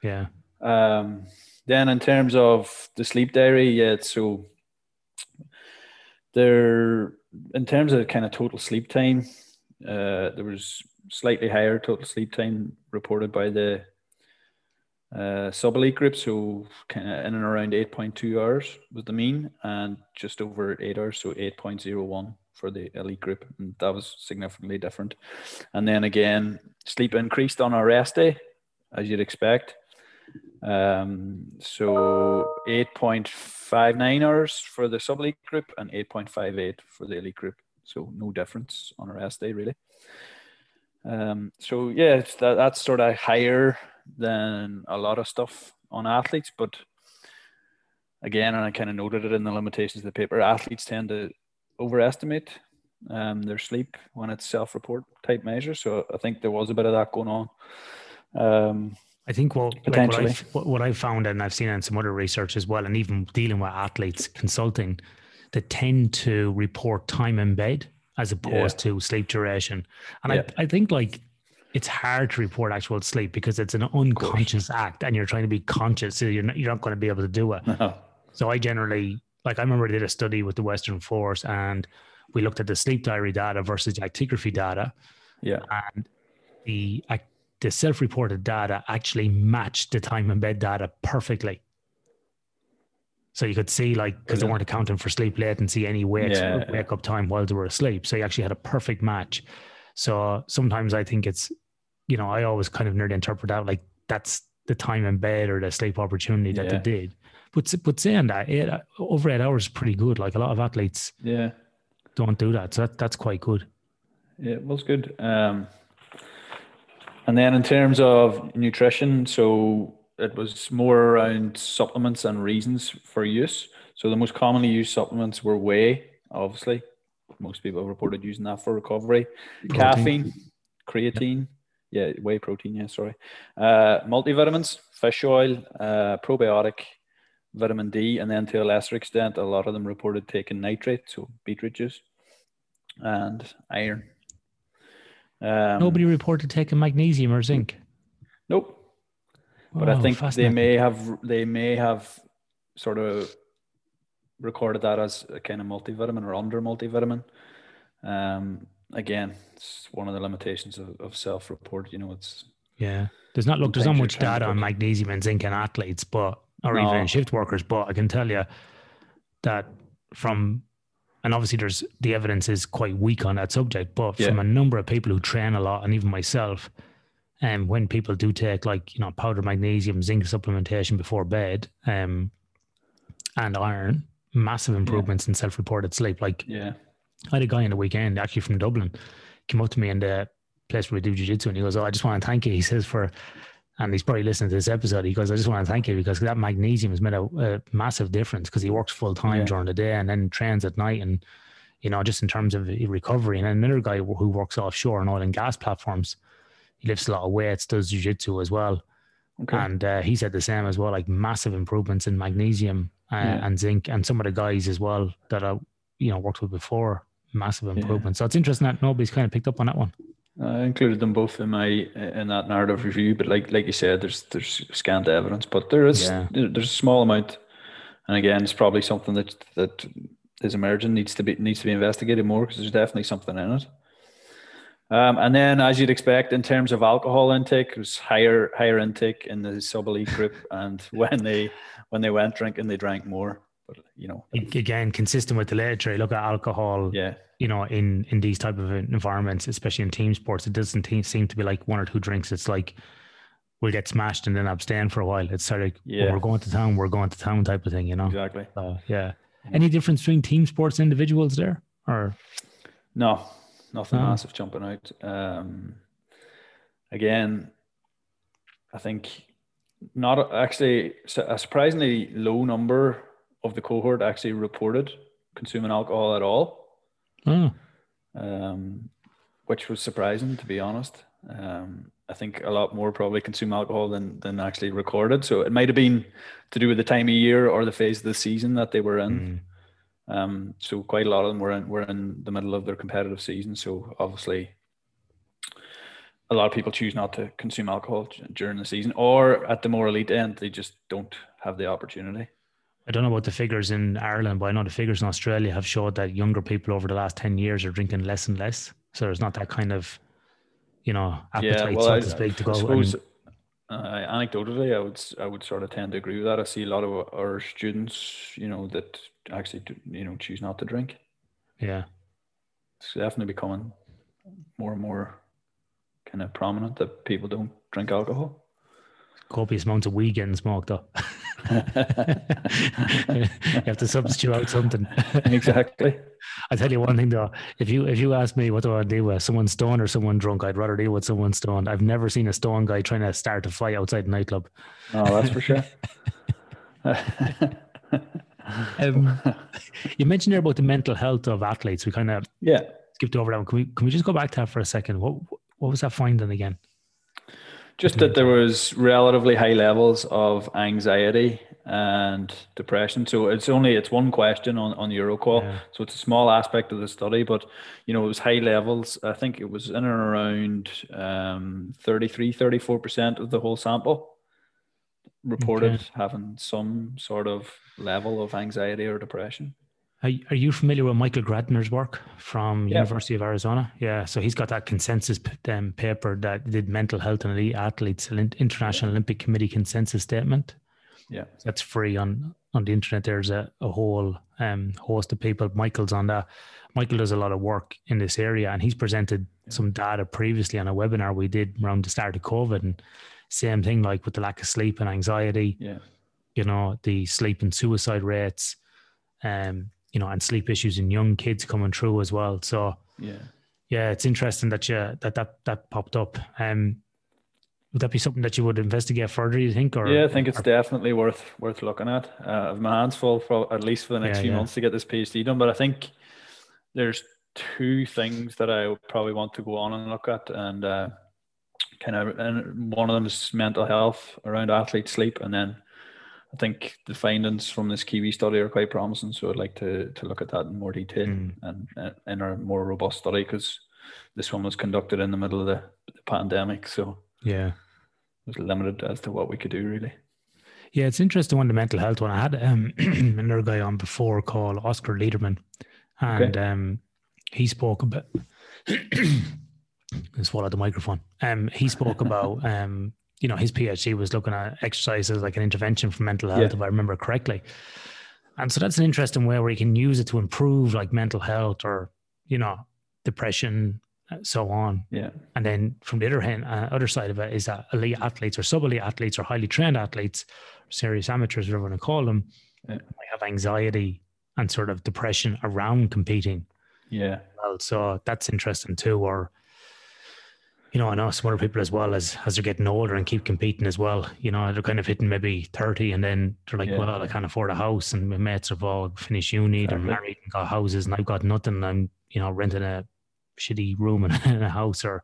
Yeah. Um, then in terms of the sleep diary, yeah, so there in terms of kind of total sleep time, uh, there was slightly higher total sleep time reported by the uh, sub elite group, so kind of in and around 8.2 hours was the mean, and just over eight hours, so 8.01 for the elite group, and that was significantly different. And then again, sleep increased on our rest day, as you'd expect. Um, so 8.59 hours for the sub elite group and 8.58 for the elite group. so no difference on a rest day really. Um, so yeah, it's that, that's sort of higher than a lot of stuff on athletes, but again, and I kind of noted it in the limitations of the paper, athletes tend to overestimate um, their sleep when it's self-report type measure. So I think there was a bit of that going on. Um, I think what, like what, I've, what I've found, and I've seen in some other research as well, and even dealing with athletes consulting, they tend to report time in bed as opposed yeah. to sleep duration. And yeah. I, I think like it's hard to report actual sleep because it's an unconscious act and you're trying to be conscious. So you're not, you're not going to be able to do it. No. [LAUGHS] So I generally, like, I remember I did a study with the Western Force and we looked at the sleep diary data versus the actigraphy data. Yeah. And the, the self reported data actually matched the time in bed data perfectly. So you could see like because they weren't accounting for sleep latency any wake yeah. wake up time while they were asleep. So you actually had a perfect match. So sometimes I think it's, you know, I always kind of nearly interpret that like that's the time in bed or the sleep opportunity that yeah. they did. But but saying that eight, over eight hours is pretty good. Like a lot of athletes, yeah, don't do that. So that, that's quite good. Yeah, it was good. Um, and then in terms of nutrition, so it was more around supplements and reasons for use. So the most commonly used supplements were whey, obviously. Most people reported using that for recovery. Protein. Caffeine, creatine, yeah, whey protein, yeah, sorry. Uh, multivitamins, fish oil, uh, probiotic, vitamin D, and then to a lesser extent, a lot of them reported taking nitrate, so beetroot juice, and iron. Um, Nobody reported taking magnesium or zinc. Nope but oh, I think they may have they may have sort of recorded that as a kind of multivitamin or under multivitamin. Um, again, it's one of the limitations of, of self-report. You know, it's yeah. There's not look. There's not much data on magnesium and zinc in athletes, but or no. even shift workers. But I can tell you that from and obviously there's the evidence is quite weak on that subject, but yeah. from a number of people who train a lot and even myself, and um, when people do take like you know powder magnesium zinc supplementation before bed um and iron massive improvements yeah. in self-reported sleep like yeah i had a guy in the weekend actually from dublin came up to me in the place where we do jiu-jitsu and he goes oh i just want to thank you he says for and he's probably listening to this episode he goes i just want to thank you because that magnesium has made a, a massive difference because he works full time yeah. during the day and then trains at night and you know just in terms of recovery and another guy who works offshore on oil and gas platforms he lifts a lot of weights, does jiu-jitsu as well. Okay. And uh, he said the same as well, like massive improvements in magnesium uh, yeah. and zinc, and some of the guys as well that I, you know, worked with before, massive improvements. Yeah. So it's interesting that nobody's kind of picked up on that one. I included them both in my in that narrative review, but like like you said, there's there's scant evidence, but there is yeah. there's a small amount, and again, it's probably something that that is emerging needs to be needs to be investigated more because there's definitely something in it. Um, and then, as you'd expect, in terms of alcohol intake, it was higher higher intake in the sub elite group, [LAUGHS] and when they when they went drinking, they drank more. But you know, again, consistent with the literature, look at alcohol. Yeah, you know, in in these type of environments, especially in team sports, it doesn't seem to be like one or two drinks. It's like we'll get smashed and then abstain for a while. It's sort of like yeah. We're going to town, we're going to town type of thing. You know, exactly. So, yeah. Any difference between team sports and individuals there, or no? nothing oh. massive jumping out. Um, again, I think not actually a surprisingly low number of the cohort actually reported consuming alcohol at all. Oh. Um, which was surprising to be honest. Um, I think a lot more probably consume alcohol than than actually recorded. So it might have been to do with the time of year or the phase of the season that they were in. Mm. Um, so quite a lot of them were in, were in the middle of their competitive season. So obviously, a lot of people choose not to consume alcohol during the season, or at the more elite end, they just don't have the opportunity. I don't know about the figures in Ireland, but I know the figures in Australia have showed that younger people over the last ten years are drinking less and less. So there's not that kind of, you know, appetite, yeah, well, so to speak, to go. Suppose, and, uh, anecdotally, I would I would sort of tend to agree with that. I see a lot of our students, you know, that actually you know choose not to drink. Yeah, it's definitely becoming more and more kind of prominent that people don't drink alcohol. Copious amounts of weed getting smoked up. [LAUGHS] you have to substitute out something. [LAUGHS] exactly. I tell you one thing though, if you if you ask me what do I deal with, someone stoned or someone drunk, I'd rather deal with someone stoned. I've never seen a stone guy trying to start a fight outside a nightclub. Oh, that's for sure. [LAUGHS] um, you mentioned there about the mental health of athletes. We kind of yeah skipped over that. One. Can we can we just go back to that for a second? What what was that finding again? Just that there was relatively high levels of anxiety and depression. So it's only it's one question on on EuroQol. Yeah. So it's a small aspect of the study, but you know it was high levels. I think it was in and around um, 33, 34 percent of the whole sample reported okay. having some sort of level of anxiety or depression. Are, are you familiar with Michael Grandner's work from yeah. University of Arizona? Yeah, so he's got that consensus um, paper that did mental health and elite athletes, International yeah. Olympic Committee consensus statement. Yeah, that's free on on the internet. There's a, a whole um, host of people. Michael's on that. Michael does a lot of work in this area, and he's presented yeah. some data previously on a webinar we did around the start of COVID, and same thing like with the lack of sleep and anxiety. Yeah, you know the sleep and suicide rates, um, you know, and sleep issues in young kids coming through as well. So yeah, yeah, it's interesting that you that that that popped up. Um, would that be something that you would investigate further? You think, or yeah, I think it's or, definitely worth worth looking at. Uh, I've my hands full for at least for the next yeah, few yeah. months to get this PhD done, but I think there's two things that I would probably want to go on and look at, and uh, kind of, and one of them is mental health around athlete sleep, and then I think the findings from this Kiwi study are quite promising. So I'd like to to look at that in more detail mm. and, and in a more robust study because this one was conducted in the middle of the, the pandemic, so yeah it was limited as to what we could do really. Yeah, it's interesting on the mental health one. I had um, [CLEARS THROAT] another guy on before called Oscar Lederman, and okay. um, he spoke about. [CLEARS THROAT] I swallowed the microphone. Um, he spoke about [LAUGHS] um, you know, his PhD was looking at exercise as like an intervention for mental health, yeah. if I remember correctly. And so that's an interesting way where you can use it to improve like mental health or you know depression, so on. Yeah. And then from the other hand, uh, other side of it is that elite athletes or sub elite athletes or highly trained athletes, serious amateurs, whatever you want to call them, yeah. might have anxiety and sort of depression around competing. Yeah. Well, so that's interesting too. Or, you know, I know some other people as well as as they're getting older and keep competing as well. You know, they're kind of hitting maybe thirty, and then they're like, yeah. "Well, I can't afford a house," and my mates have all finished uni, exactly. they're married and got houses, and I've got nothing. I'm, you know, renting a shitty room in, in [LAUGHS] a house or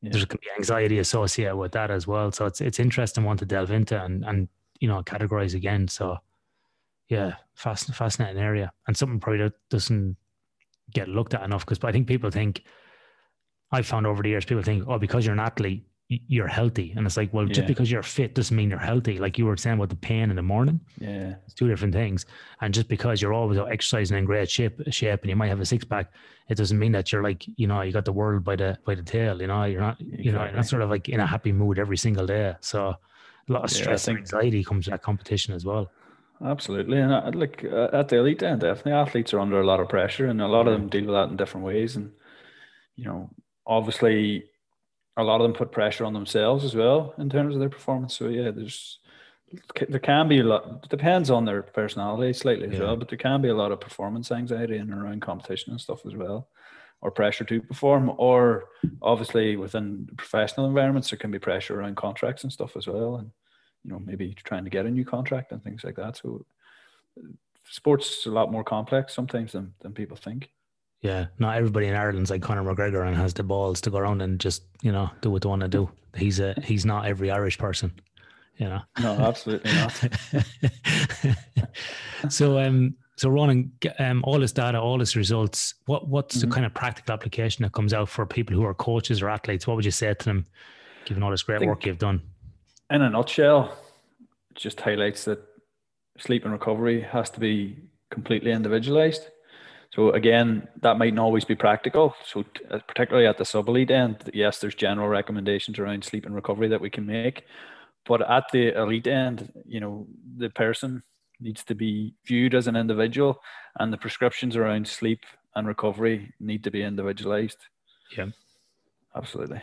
yeah. there's going to be anxiety associated with that as well. So it's it's interesting one to delve into and and you know categorize again. So yeah, fast, fascinating area and something probably that doesn't get looked at enough because I think people think I've found over the years people think oh because you're an athlete you're healthy. And it's like, well, yeah. just because you're fit doesn't mean you're healthy. Like you were saying about the pain in the morning. Yeah. It's two different things. And just because you're always exercising in great shape shape and you might have a six pack, it doesn't mean that you're like, you know, you got the world by the by the tail, you know, you're not exactly. you know, you're not sort of like in a happy mood every single day. So a lot of stress yeah, and anxiety comes to that competition as well. Absolutely, and uh, like uh, at the elite end, definitely athletes are under a lot of pressure, and a lot of them deal with that in different ways. And you know, obviously, a lot of them put pressure on themselves as well in terms of their performance. So yeah, there's there can be a lot. Depends on their personality slightly as yeah. well, but there can be a lot of performance anxiety and around competition and stuff as well, or pressure to perform. Or obviously within professional environments, there can be pressure around contracts and stuff as well, and you know maybe trying to get a new contract and things like that. So sports is a lot more complex sometimes than than people think. Yeah, not everybody in Ireland's like Conor McGregor and has the balls to go around and just you know do what they want to do. He's a he's not every Irish person, you know. No, absolutely not. [LAUGHS] so um so Ronan, um, all this data, all this results, what what's mm-hmm. the kind of practical application that comes out for people who are coaches or athletes? What would you say to them, given all this great work you've done? In a nutshell, it just highlights that sleep and recovery has to be completely individualized. So again, that might not always be practical. So uh, particularly at the sub elite end, yes, there's general recommendations around sleep and recovery that we can make, but at the elite end, you know, the person needs to be viewed as an individual, and the prescriptions around sleep and recovery need to be individualized. Yeah, absolutely.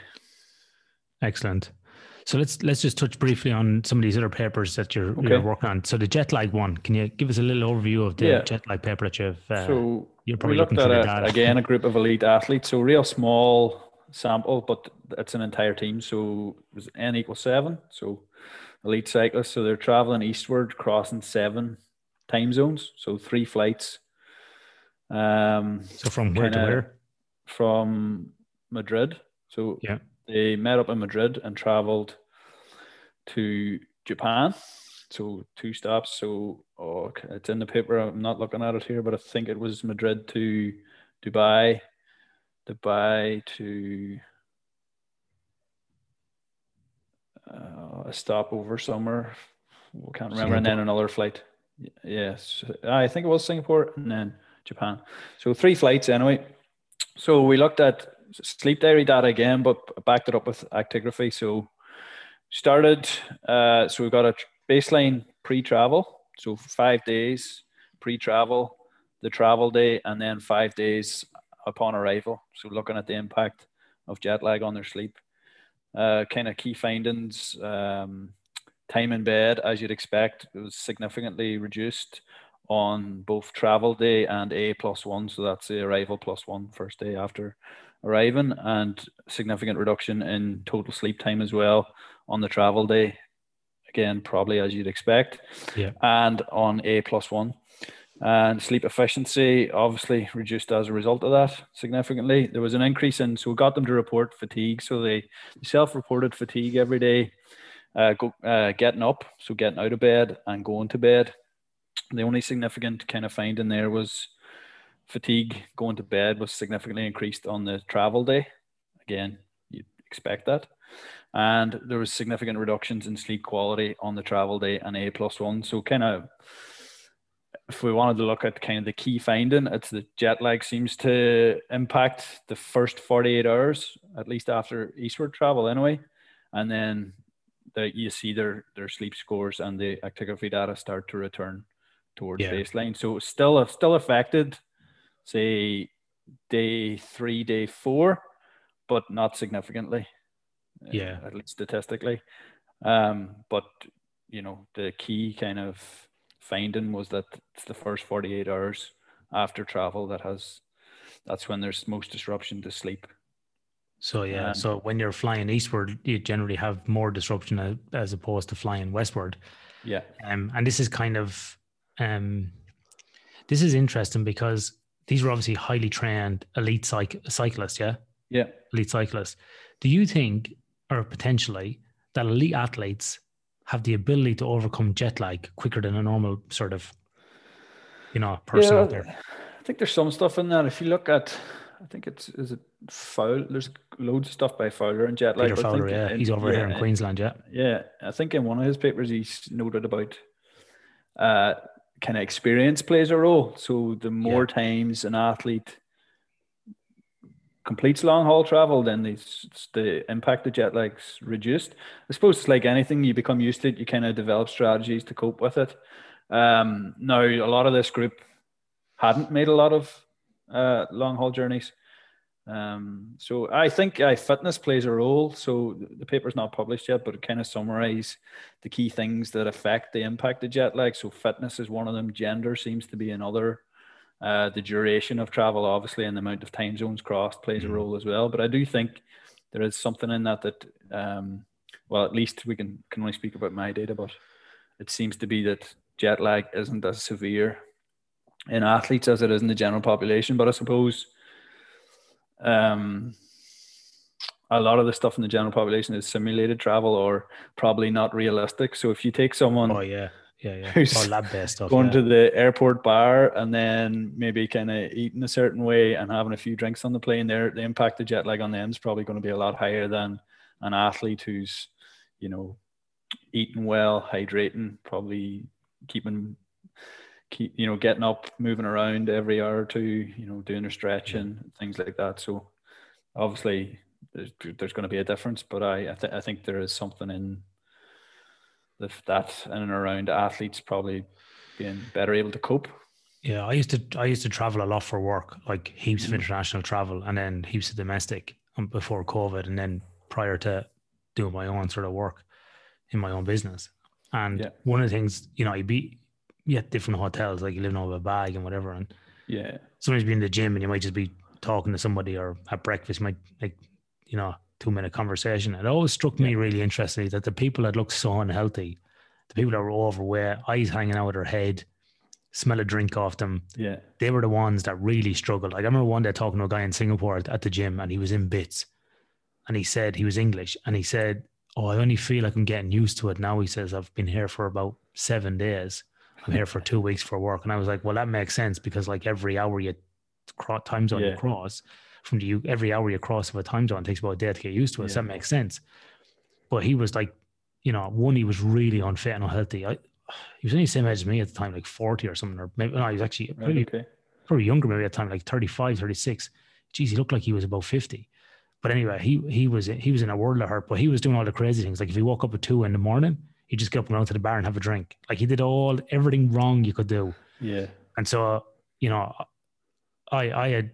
Excellent. So let's let's just touch briefly on some of these other papers that you're, okay. you're working on. So the jet lag one, can you give us a little overview of the yeah. jet lag paper that you've uh, so you're we looked looking at a, again a [LAUGHS] group of elite athletes, so real small sample, but it's an entire team. So it was n equals seven. So elite cyclists, so they're traveling eastward, crossing seven time zones, so three flights. Um, So from where to where? from Madrid. So Yeah. they met up in Madrid and traveled to Japan. So two stops. So oh, okay, it's in the paper. I'm not looking at it here, but I think it was Madrid to Dubai, Dubai to uh, a stopover somewhere. I can't remember, and then another flight. Yes, I think it was Singapore and then Japan. So three flights anyway. So we looked at sleep diary data again, but backed it up with actigraphy. So started. Uh, so we've got a baseline pre-travel. So five days pre-travel, the travel day, and then five days upon arrival. So looking at the impact of jet lag on their sleep. Uh, kind of key findings. Um, time in bed, as you'd expect, was significantly reduced on both travel day and A plus one. So that's the arrival plus one first day after arriving, and significant reduction in total sleep time as well on the travel day. Again, probably as you'd expect. Yeah. And on A plus one. And sleep efficiency obviously reduced as a result of that significantly. There was an increase in, so we got them to report fatigue. So they self reported fatigue every day, uh, go, uh, getting up, so getting out of bed and going to bed. The only significant kind of finding there was fatigue going to bed was significantly increased on the travel day. Again, you'd expect that. And there was significant reductions in sleep quality on the travel day and A plus one. So kind of if we wanted to look at kind of the key finding, it's that jet lag seems to impact the first 48 hours, at least after eastward travel anyway. And then the, you see their, their sleep scores and the actigraphy data start to return towards Yeah. baseline. So still still affected, say day three, day four, but not significantly. Yeah. At least statistically. Um, but you know, the key kind of finding was that it's the first 48 hours after travel that has that's when there's most disruption to sleep. So yeah, Um, so when you're flying eastward, you generally have more disruption as opposed to flying westward. Yeah. Um, and this is kind of um, this is interesting because these were obviously highly trained elite cyc- cyclists, yeah, Yeah. elite cyclists. Do you think, or potentially, that elite athletes have the ability to overcome jet lag quicker than a normal sort of, you know, person out there? I think there's some stuff in there. If you look at, I think it's is it Fowler. There's loads of stuff by Fowler and jet lag. Peter Fowler, yeah, in- he's over here in yeah, Queensland, yeah, Yeah, I think in one of his papers he's noted about uh, kind of experience plays a role. So the more times an athlete completes long haul travel, then the, the impact of jet lag's reduced. I suppose it's like anything, you become used to it, you kind of develop strategies to cope with it. Um, now, a lot of this group hadn't made a lot of uh, long haul journeys. Um, so I think uh, fitness plays a role. So the- paper's not published yet, but it kind of summarize the key things that affect the impact of jet lag. So fitness is one of them. Gender seems to be another. Uh, the duration of travel, obviously, and the amount of time zones crossed plays a Mhm. role as well. But I do think there is something in that that, um, well, at least we can can only speak about my data, but it seems to be that jet lag isn't as severe in athletes as it is in the general population. But I suppose um, a lot of the stuff in the general population is simulated travel or probably not realistic. So if you take someone oh yeah, yeah, yeah, [LAUGHS] Who's or lab based stuff. going yeah. to the airport bar and then maybe kind of eating a certain way and having a few drinks on the plane, there the impact of jet lag on them is probably going to be a lot higher than an athlete who's, you know, eating well, hydrating, probably keeping keep you know getting up moving around every hour or two you know doing their stretching things like that so obviously there's, there's going to be a difference but i I, th- I think there is something in the, that in and around athletes probably being better able to cope Yeah, I used to I used to travel a lot for work, like heaps of Mhm. international travel, and then heaps of domestic um, before COVID, and then prior to doing my own sort of work in my own business. And Yeah. one of the things, you know, you'd be you at different hotels, like you living over a bag and whatever, and Yeah. Sometimes be in the gym and you might just be talking to somebody or at breakfast, might like, you know, two minute conversation. It always struck me really interestingly that the people that look so unhealthy, the people that were overweight, eyes hanging out of their head, smell a drink off them. Yeah. They were the ones that really struggled. Like I remember one day talking to a guy in Singapore at, at the gym and he was in bits. And he said he was English and he said, Oh, I only feel like I'm getting used to it now. He says, I've been here for about seven days. I'm here for two weeks for work. And I was like, Well, that makes sense because like every hour you cross time zone Yeah. you cross from the every hour you cross of a time zone takes about a day to get used to it. So that makes sense. But he was like, you know, one, he was really unfit and unhealthy. I, he was only the same age as me at the time, like 40 or something, or maybe no, he was actually pretty, okay. probably younger maybe at the time, like 35, 36. Geez, he looked like he was about 50. But anyway, he he was he was in a world of hurt, but he was doing all the crazy things. Like if he woke up at two in the morning, he'd just get up and go to the bar and have a drink. Like he did all everything wrong you could do. Yeah. And so, you know, I I had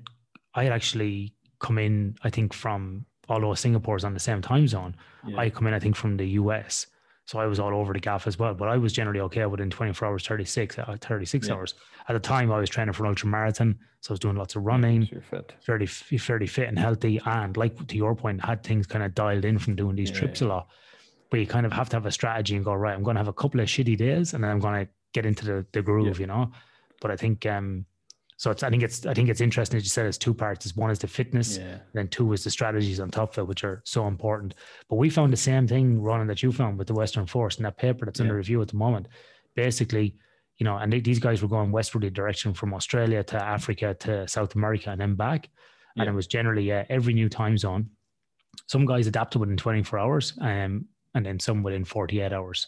I had actually come in, I think, from although Singapore's on the same time zone, Yeah. I come in, I think, from the US. So I was all over the gaff as well. But I was generally okay within 24 hours, 36, uh, 36 Yeah. hours. At the time, I was training for an ultra marathon. So I was doing lots of running, You're fit. fairly, fairly fit and healthy. And like to your point, had things kind of dialed in from doing these Yeah. trips a lot. But you kind of have to have a strategy and go, right, I'm going to have a couple of shitty days and then I'm going to get into the, the groove, you know? But I think, um, so it's, I think it's, I think it's interesting as you said, it's two parts. It's one is the fitness, Yeah. then two is the strategies on top of it, which are so important. But we found the same thing, Ronan, that you found with the Western Force and that paper that's under review at the moment. Basically, you know, and they, these guys were going westwardly direction from Australia to Africa to South America and then back. And it was generally uh, every new time zone. Some guys adapted within 24 hours, um, and then some within 48 hours.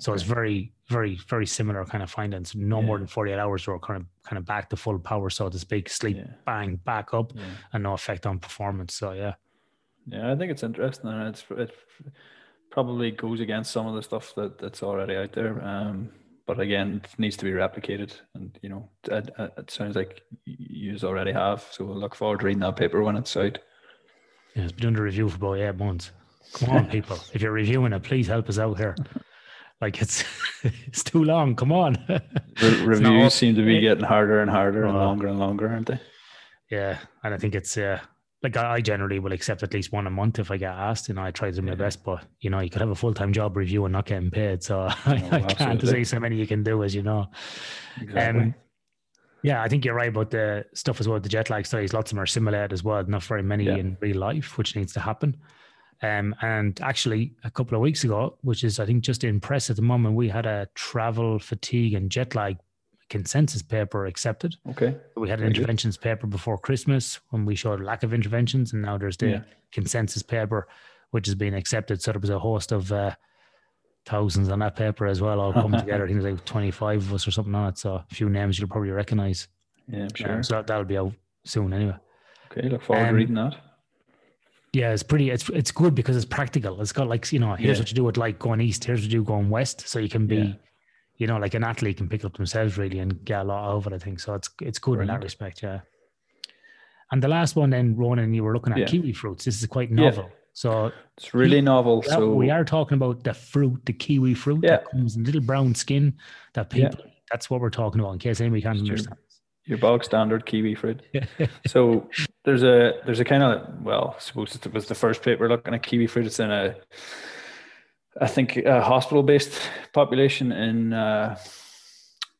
So it's very, very, very similar kind of findings. No more than 48 hours or kind of kind of back to full power, so to speak, sleep, Yeah. bang, back up, Yeah. and no effect on performance. So yeah. Yeah, I think it's interesting, and it's it probably goes against some of the stuff that that's already out there. Um, but again, it needs to be replicated, and you know, it, it, it sounds like you already have. So we'll look forward to reading that paper when it's out. Yeah, it's been under review for about eight months. Come on, [LAUGHS] people. If you're reviewing it, please help us out here. [LAUGHS] Like it's [LAUGHS] it's too long. Come on. Re- [LAUGHS] reviews seem to be getting harder and harder and Oh. longer and longer, aren't they? Yeah, and I think it's uh, like I, generally will accept at least one a month if I get asked. You know, I try to do my Yeah. best, but you know, you could have a full time job review and not getting paid. So I, [LAUGHS] Oh, I can't say so many you can do, as you know. Exactly. Um, yeah, I think you're right about the stuff as well. The jet lag studies, lots of them are simulated as well. Not very many Yeah. in real life, which needs to happen. Um, and actually, a couple of weeks ago, which is I think just in press at the moment, we had a travel fatigue and jet lag consensus paper accepted. okay. We had an Very good. interventions paper before Christmas when we showed lack of interventions, and now there's the Yeah. consensus paper, which has been accepted. So there was a host of uh, thousands on that paper as well, all come [LAUGHS] together. I think there's like 25 of us or something on it. So a few names you'll probably recognize. Yeah, I'm Um, sure. so that, that'll be out soon anyway. Okay, look forward Um, to reading that. Yeah, it's pretty. It's it's good because it's practical. It's got like you know, here's Yeah. what you do with like going east. Here's what you do going west. So you can be, Yeah. you know, like an athlete can pick up themselves really and get a lot it. I think so. It's it's good in that respect. Yeah. And the last one, then Ronan, you were looking at Yeah. kiwi fruits. This is quite Yeah. novel. So It's really novel. yeah, So we are talking about the fruit, the kiwi fruit that comes in little brown skin that Yeah. people. That's what we're talking about. In case anybody can't Sure. understand. Your bog standard kiwi fruit. [LAUGHS] So there's a there's a kind of well, I suppose it was the first paper looking at kiwi fruit. It's in a I think a hospital based population in uh,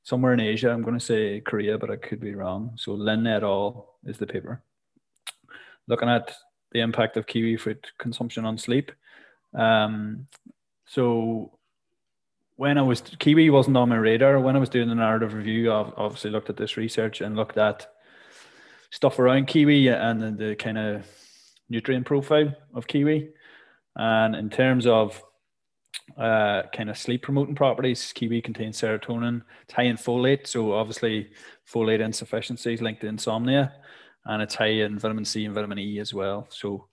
somewhere in Asia. I'm going to say Korea, but I could be wrong. So Lin et al. is the paper looking at the impact of kiwi fruit consumption on sleep. Um, so when I was kiwi wasn't on my radar. When I was doing the narrative review, I've obviously looked at this research and looked at stuff around kiwi and the, the kind of nutrient profile of kiwi. And in terms of uh, kind of sleep promoting properties, kiwi contains serotonin. It's high in folate, so obviously folate insufficiency is linked to insomnia, and it's high in vitamin C and vitamin E as well. So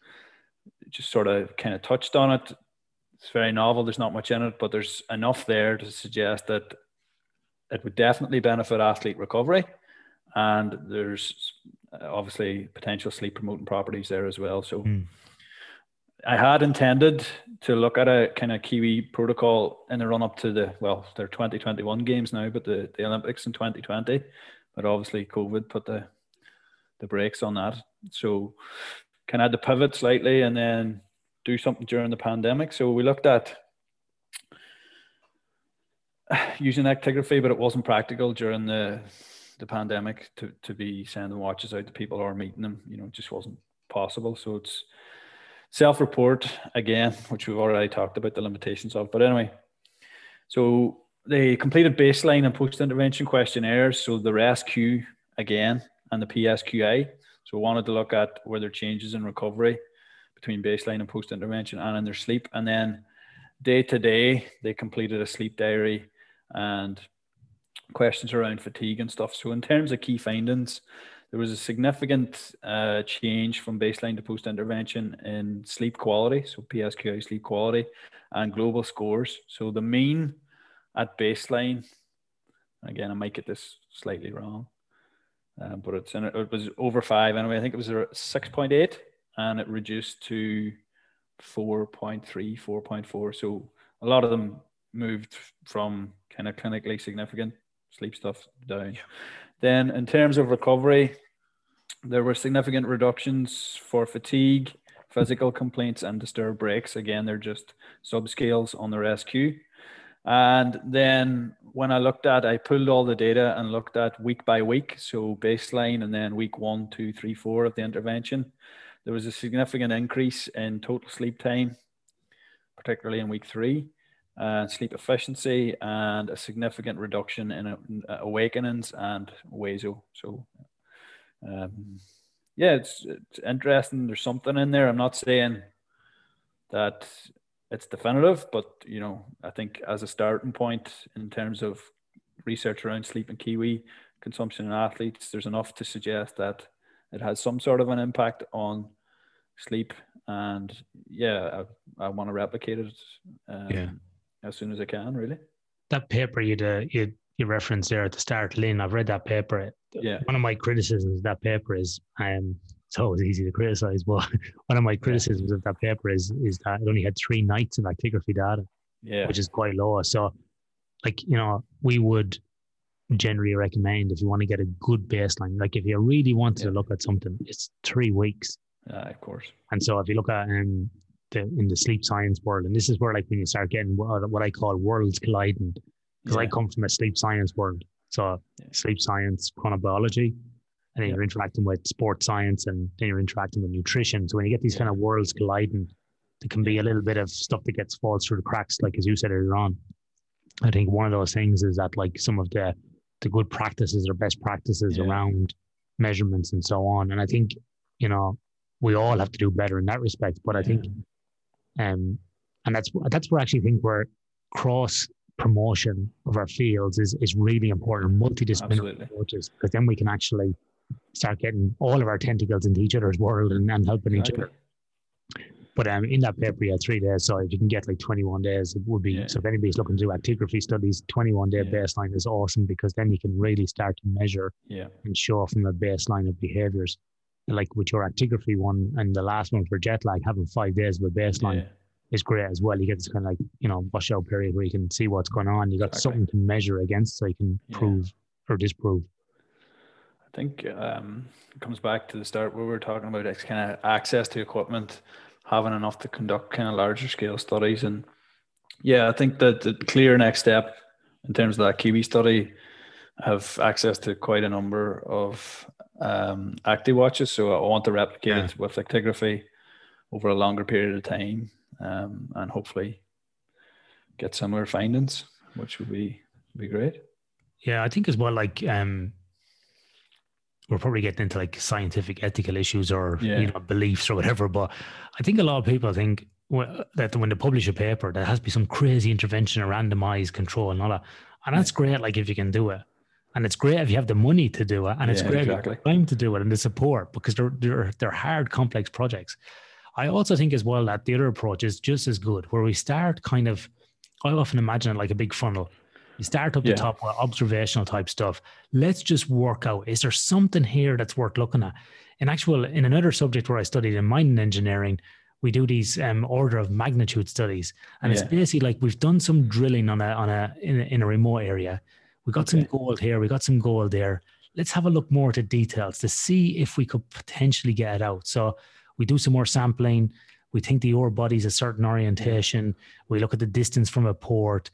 just sort of kind of touched on it. It's very novel. There's not much in it, but there's enough there to suggest that it would definitely benefit athlete recovery. And there's uh, obviously potential sleep promoting properties there as well. So Mm. I had intended to look at a kind of Kiwi protocol in the run up to the, well, they're 2021 games now, but the, the Olympics in 2020. but obviously COVID put the the brakes on that. So kind of had to pivot slightly and then do something during the pandemic. So we looked at using actigraphy, but it wasn't practical during the the pandemic to, to be sending watches out to people or meeting them. You know, it just wasn't possible. So it's self-report again, which we've already talked about the limitations of. But anyway, so they completed baseline and post-intervention questionnaires. So the RESTQ again and the PSQI. So we wanted to look at were there changes in recovery between baseline and post-intervention and in their sleep. And then day to day, they completed a sleep diary and questions around fatigue and stuff. So in terms of key findings, there was a significant uh, change from baseline to post intervention in sleep quality, so PSQI sleep quality, and global scores. So the mean at baseline, again, I might get this slightly wrong, uh, but it's in, it was over five anyway. I think it was six point eight, and it reduced to 4.3, 4.4. So a lot of them moved from kind of clinically significant sleep stuff down. Yeah. Then, in terms of recovery, there were significant reductions for fatigue, physical complaints, and disturbed breaks. Again, they're just subscales on the RESTQ. And then when I looked at, I pulled all the data and looked at week by week, so baseline and then week one, two, three, four of the intervention. There was a significant increase in total sleep time, particularly in week three and sleep efficiency and a significant reduction in uh, awakenings and WASO. So, um, yeah, it's, it's interesting. There's something in there. I'm not saying that it's definitive, but you know, I think as a starting point in terms of research around sleep and kiwi consumption in athletes, there's enough to suggest that it has some sort of an impact on sleep. And yeah, I, I want to replicate it. Um, yeah as soon as I can, really. That paper you uh, you you referenced there at the start, Lin. I've read that paper. Yeah. One of my criticisms of that paper is, um, it's always easy to criticize, but [LAUGHS] one of my criticisms yeah. of that paper is is that it only had three nights of actigraphy data, yeah, which is quite low. So, like you know, we would generally recommend if you want to get a good baseline, like if you really want yeah. to look at something, it's three weeks. Yeah, of course. And so if you look at um, the in the sleep science world, and this is where like when you start getting what, what I call worlds colliding, because yeah. I come from a sleep science world, so yeah. sleep science, chronobiology, and then yeah. you're interacting with sports science, and then you're interacting with nutrition. So when you get these kind of worlds colliding, there can be a little bit of stuff that gets falls through the cracks, like as you said earlier on. I think one of those things is that like some of the the good practices or best practices around measurements and so on, and I think you know we all have to do better in that respect. But I think um, and that's that's where I actually think where cross promotion of our fields is is really important, multidisciplinary approaches, because then we can actually start getting all of our tentacles into each other's world and, and helping each other. But um, in that paper, you had three days. So if you can get like 21 days, it would be. Yeah. So if anybody's looking to do actigraphy studies, 21 day yeah. baseline is awesome because then you can really start to measure yeah. and show from a baseline of behaviors like with your actigraphy one and the last one for jet lag, having five days with baseline yeah. is great as well. You get this kind of like, you know, washout period where you can see what's going on. You got exactly. something to measure against so you can yeah. prove or disprove. I think um, it comes back to the start where we are talking about it's kind of access to equipment, having enough to conduct kind of larger scale studies. And yeah, I think that the clear next step in terms of that Kiwi study have access to quite a number of um, active watches. So I want to replicate yeah. it with actigraphy over a longer period of time um, and hopefully get similar findings, which would be be great. Yeah, I think as well, like um, we're probably getting into like scientific ethical issues or yeah. you know beliefs or whatever. But I think a lot of people think that when they publish a paper, there has to be some crazy intervention or randomized control and all that. And that's yeah. great, like if you can do it. And it's great if you have the money to do it, and it's yeah, great exactly. if you have time to do it and the support because they're, they're they're hard, complex projects. I also think as well that the other approach is just as good, where we start kind of. I often imagine it like a big funnel. You start up yeah. the top with observational type stuff. Let's just work out: is there something here that's worth looking at? In actual, in another subject where I studied in mining engineering, we do these um, order of magnitude studies, and yeah. it's basically like we've done some drilling on a on a in, a in a remote area we got okay. some gold here, we got some gold there. let's have a look more at the details to see if we could potentially get it out. So we do some more sampling. We think the ore body's a certain orientation. We look at the distance from a port.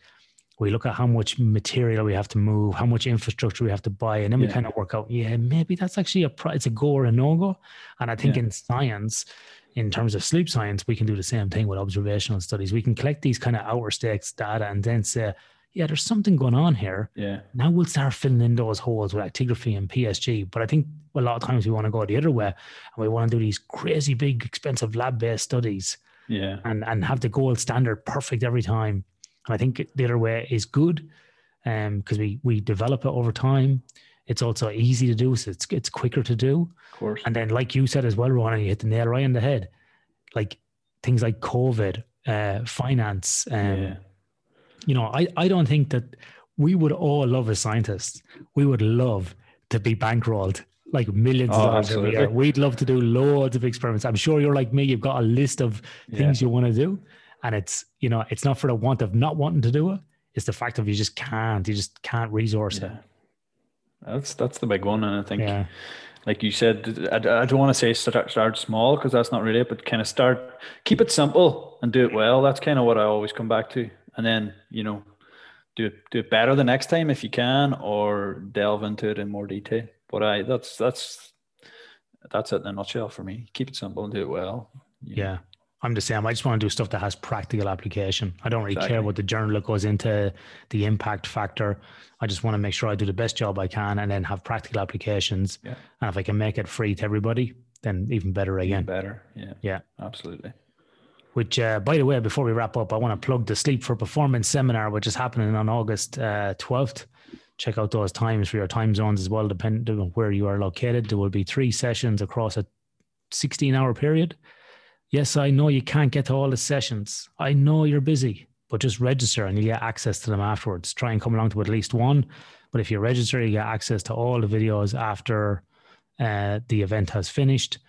We look at how much material we have to move, how much infrastructure we have to buy, and then we kind of work out, yeah, maybe that's actually a it's a go or a no go. And I think Yeah. in science, in terms of sleep science, we can do the same thing with observational studies. We can collect these kind of outer stakes data and then say, yeah, there's something going on here Yeah. now we'll start filling in those holes with actigraphy and PSG. But I think a lot of times we want to go the other way and we want to do these crazy big, expensive lab based studies Yeah. and, and have the gold standard perfect every time. And I think the other way is good because we, we develop it over time. It's also easy to do, so it's, it's quicker to do. Of course. And then, like you said as well, Ron, you hit the nail right in the head. Like things like COVID, uh, finance, um, yeah. You know, I, I don't think that we would all love as scientists. We would love to be bankrolled like millions of Oh, dollars every year. We'd love to do loads of experiments. I'm sure you're like me. You've got a list of things you want to do, and it's you know, it's not for the want of not wanting to do it. It's the fact of you just can't. You just can't resource Yeah. That's that's the big one, and I think, Yeah, like you said, I, I don't want to say start, start small because that's not really it, but kind of start, keep it simple and do it well. That's kind of what I always come back to, and then you know, do it do it better the next time if you can, or delve into it in more detail. But I that's that's that's it in a nutshell for me. Keep it simple and do it well. know. yeah. I'm the same. I just want to do stuff that has practical application. I don't really care what the journal that goes into the impact factor. I just want to make sure I do the best job I can and then have practical applications. Yeah. And if I can make it free to everybody, then even better Even again. better. Yeah. Yeah. Absolutely. Which, uh, by the way, before we wrap up, I want to plug the Sleep for Performance seminar, which is happening on August uh, 12th. Check out those times for your time zones as well, depending on where you are located. There will be three sessions across a 16 hour period. Yes, I know you can't get to all the sessions. I know you're busy, but just register and you get access to them afterwards. Try and come along to at least one. But if you register, you get access to all the videos after uh, the event has finished.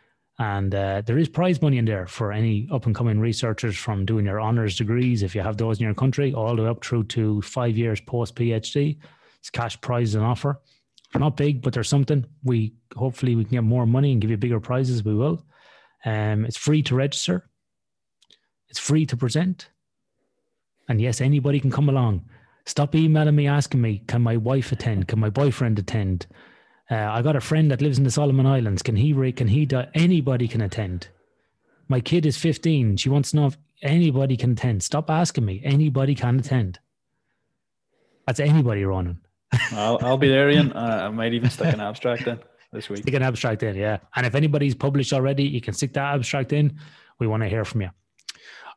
And uh, there is prize money in there for any up and coming researchers from doing your honors degrees, if you have those in your country, all the way up through to five years post PhD. It's cash prizes and offer. Not big, but there's something. We hopefully we can get more money and give you bigger prizes. We will. Um, it's free to register. It's free to present. And yes, anybody can come along. Stop emailing me asking me, can my wife attend? Can my boyfriend attend? Uh, I got a friend that lives in the Solomon Islands. Can he? Re- can he? Do- anybody can attend. My kid is 15. She wants to know if anybody can attend. Stop asking me. Anybody can attend. That's anybody, Ronan. I'll, I'll be there, Ian. [LAUGHS] Uh, I might even stick an abstract in this week. Stick an abstract in, yeah. And if anybody's published already, you can stick that abstract in. We want to hear from you.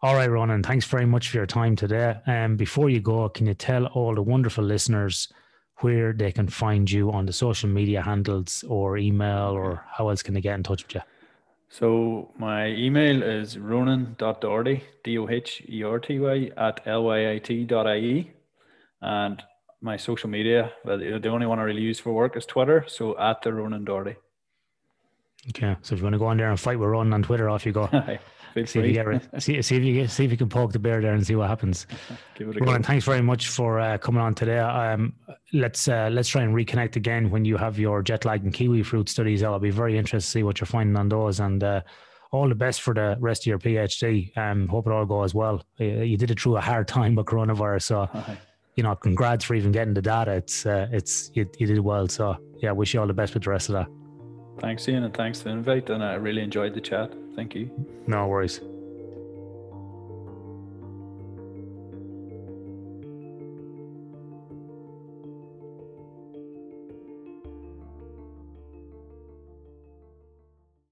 All right, Ronan, thanks very much for your time today. Um, before you go, can you tell all the wonderful listeners where they can find you on the social media handles or email or how else can they get in touch with you? So my email is ronan.doherty, D-O-H-E-R-T-Y, at lyit.ie. And my social media, the only one I really use for work is Twitter. So at the Ronan Doherty. Okay, so if you want to go on there and fight with Ronan on Twitter, off you go. [LAUGHS] Feel See if you free. get see, see if you get, see if you can poke the bear there and see what happens. [LAUGHS] Give it a Ronan, go. thanks very much for uh, coming on today. Um, let's uh, let's try and reconnect again when you have your jet lag and kiwi fruit studies. I'll be very interested to see what you're finding on those, and uh, all the best for the rest of your PhD. Um, hope it all goes well. You did it through a hard time with coronavirus, so [LAUGHS] you know, congrats for even getting the data. It's uh, it's you, you did well. So yeah, wish you all the best with the rest of that. Thanks, Ian, and thanks for the invite. And I really enjoyed the chat. Thank you. No worries.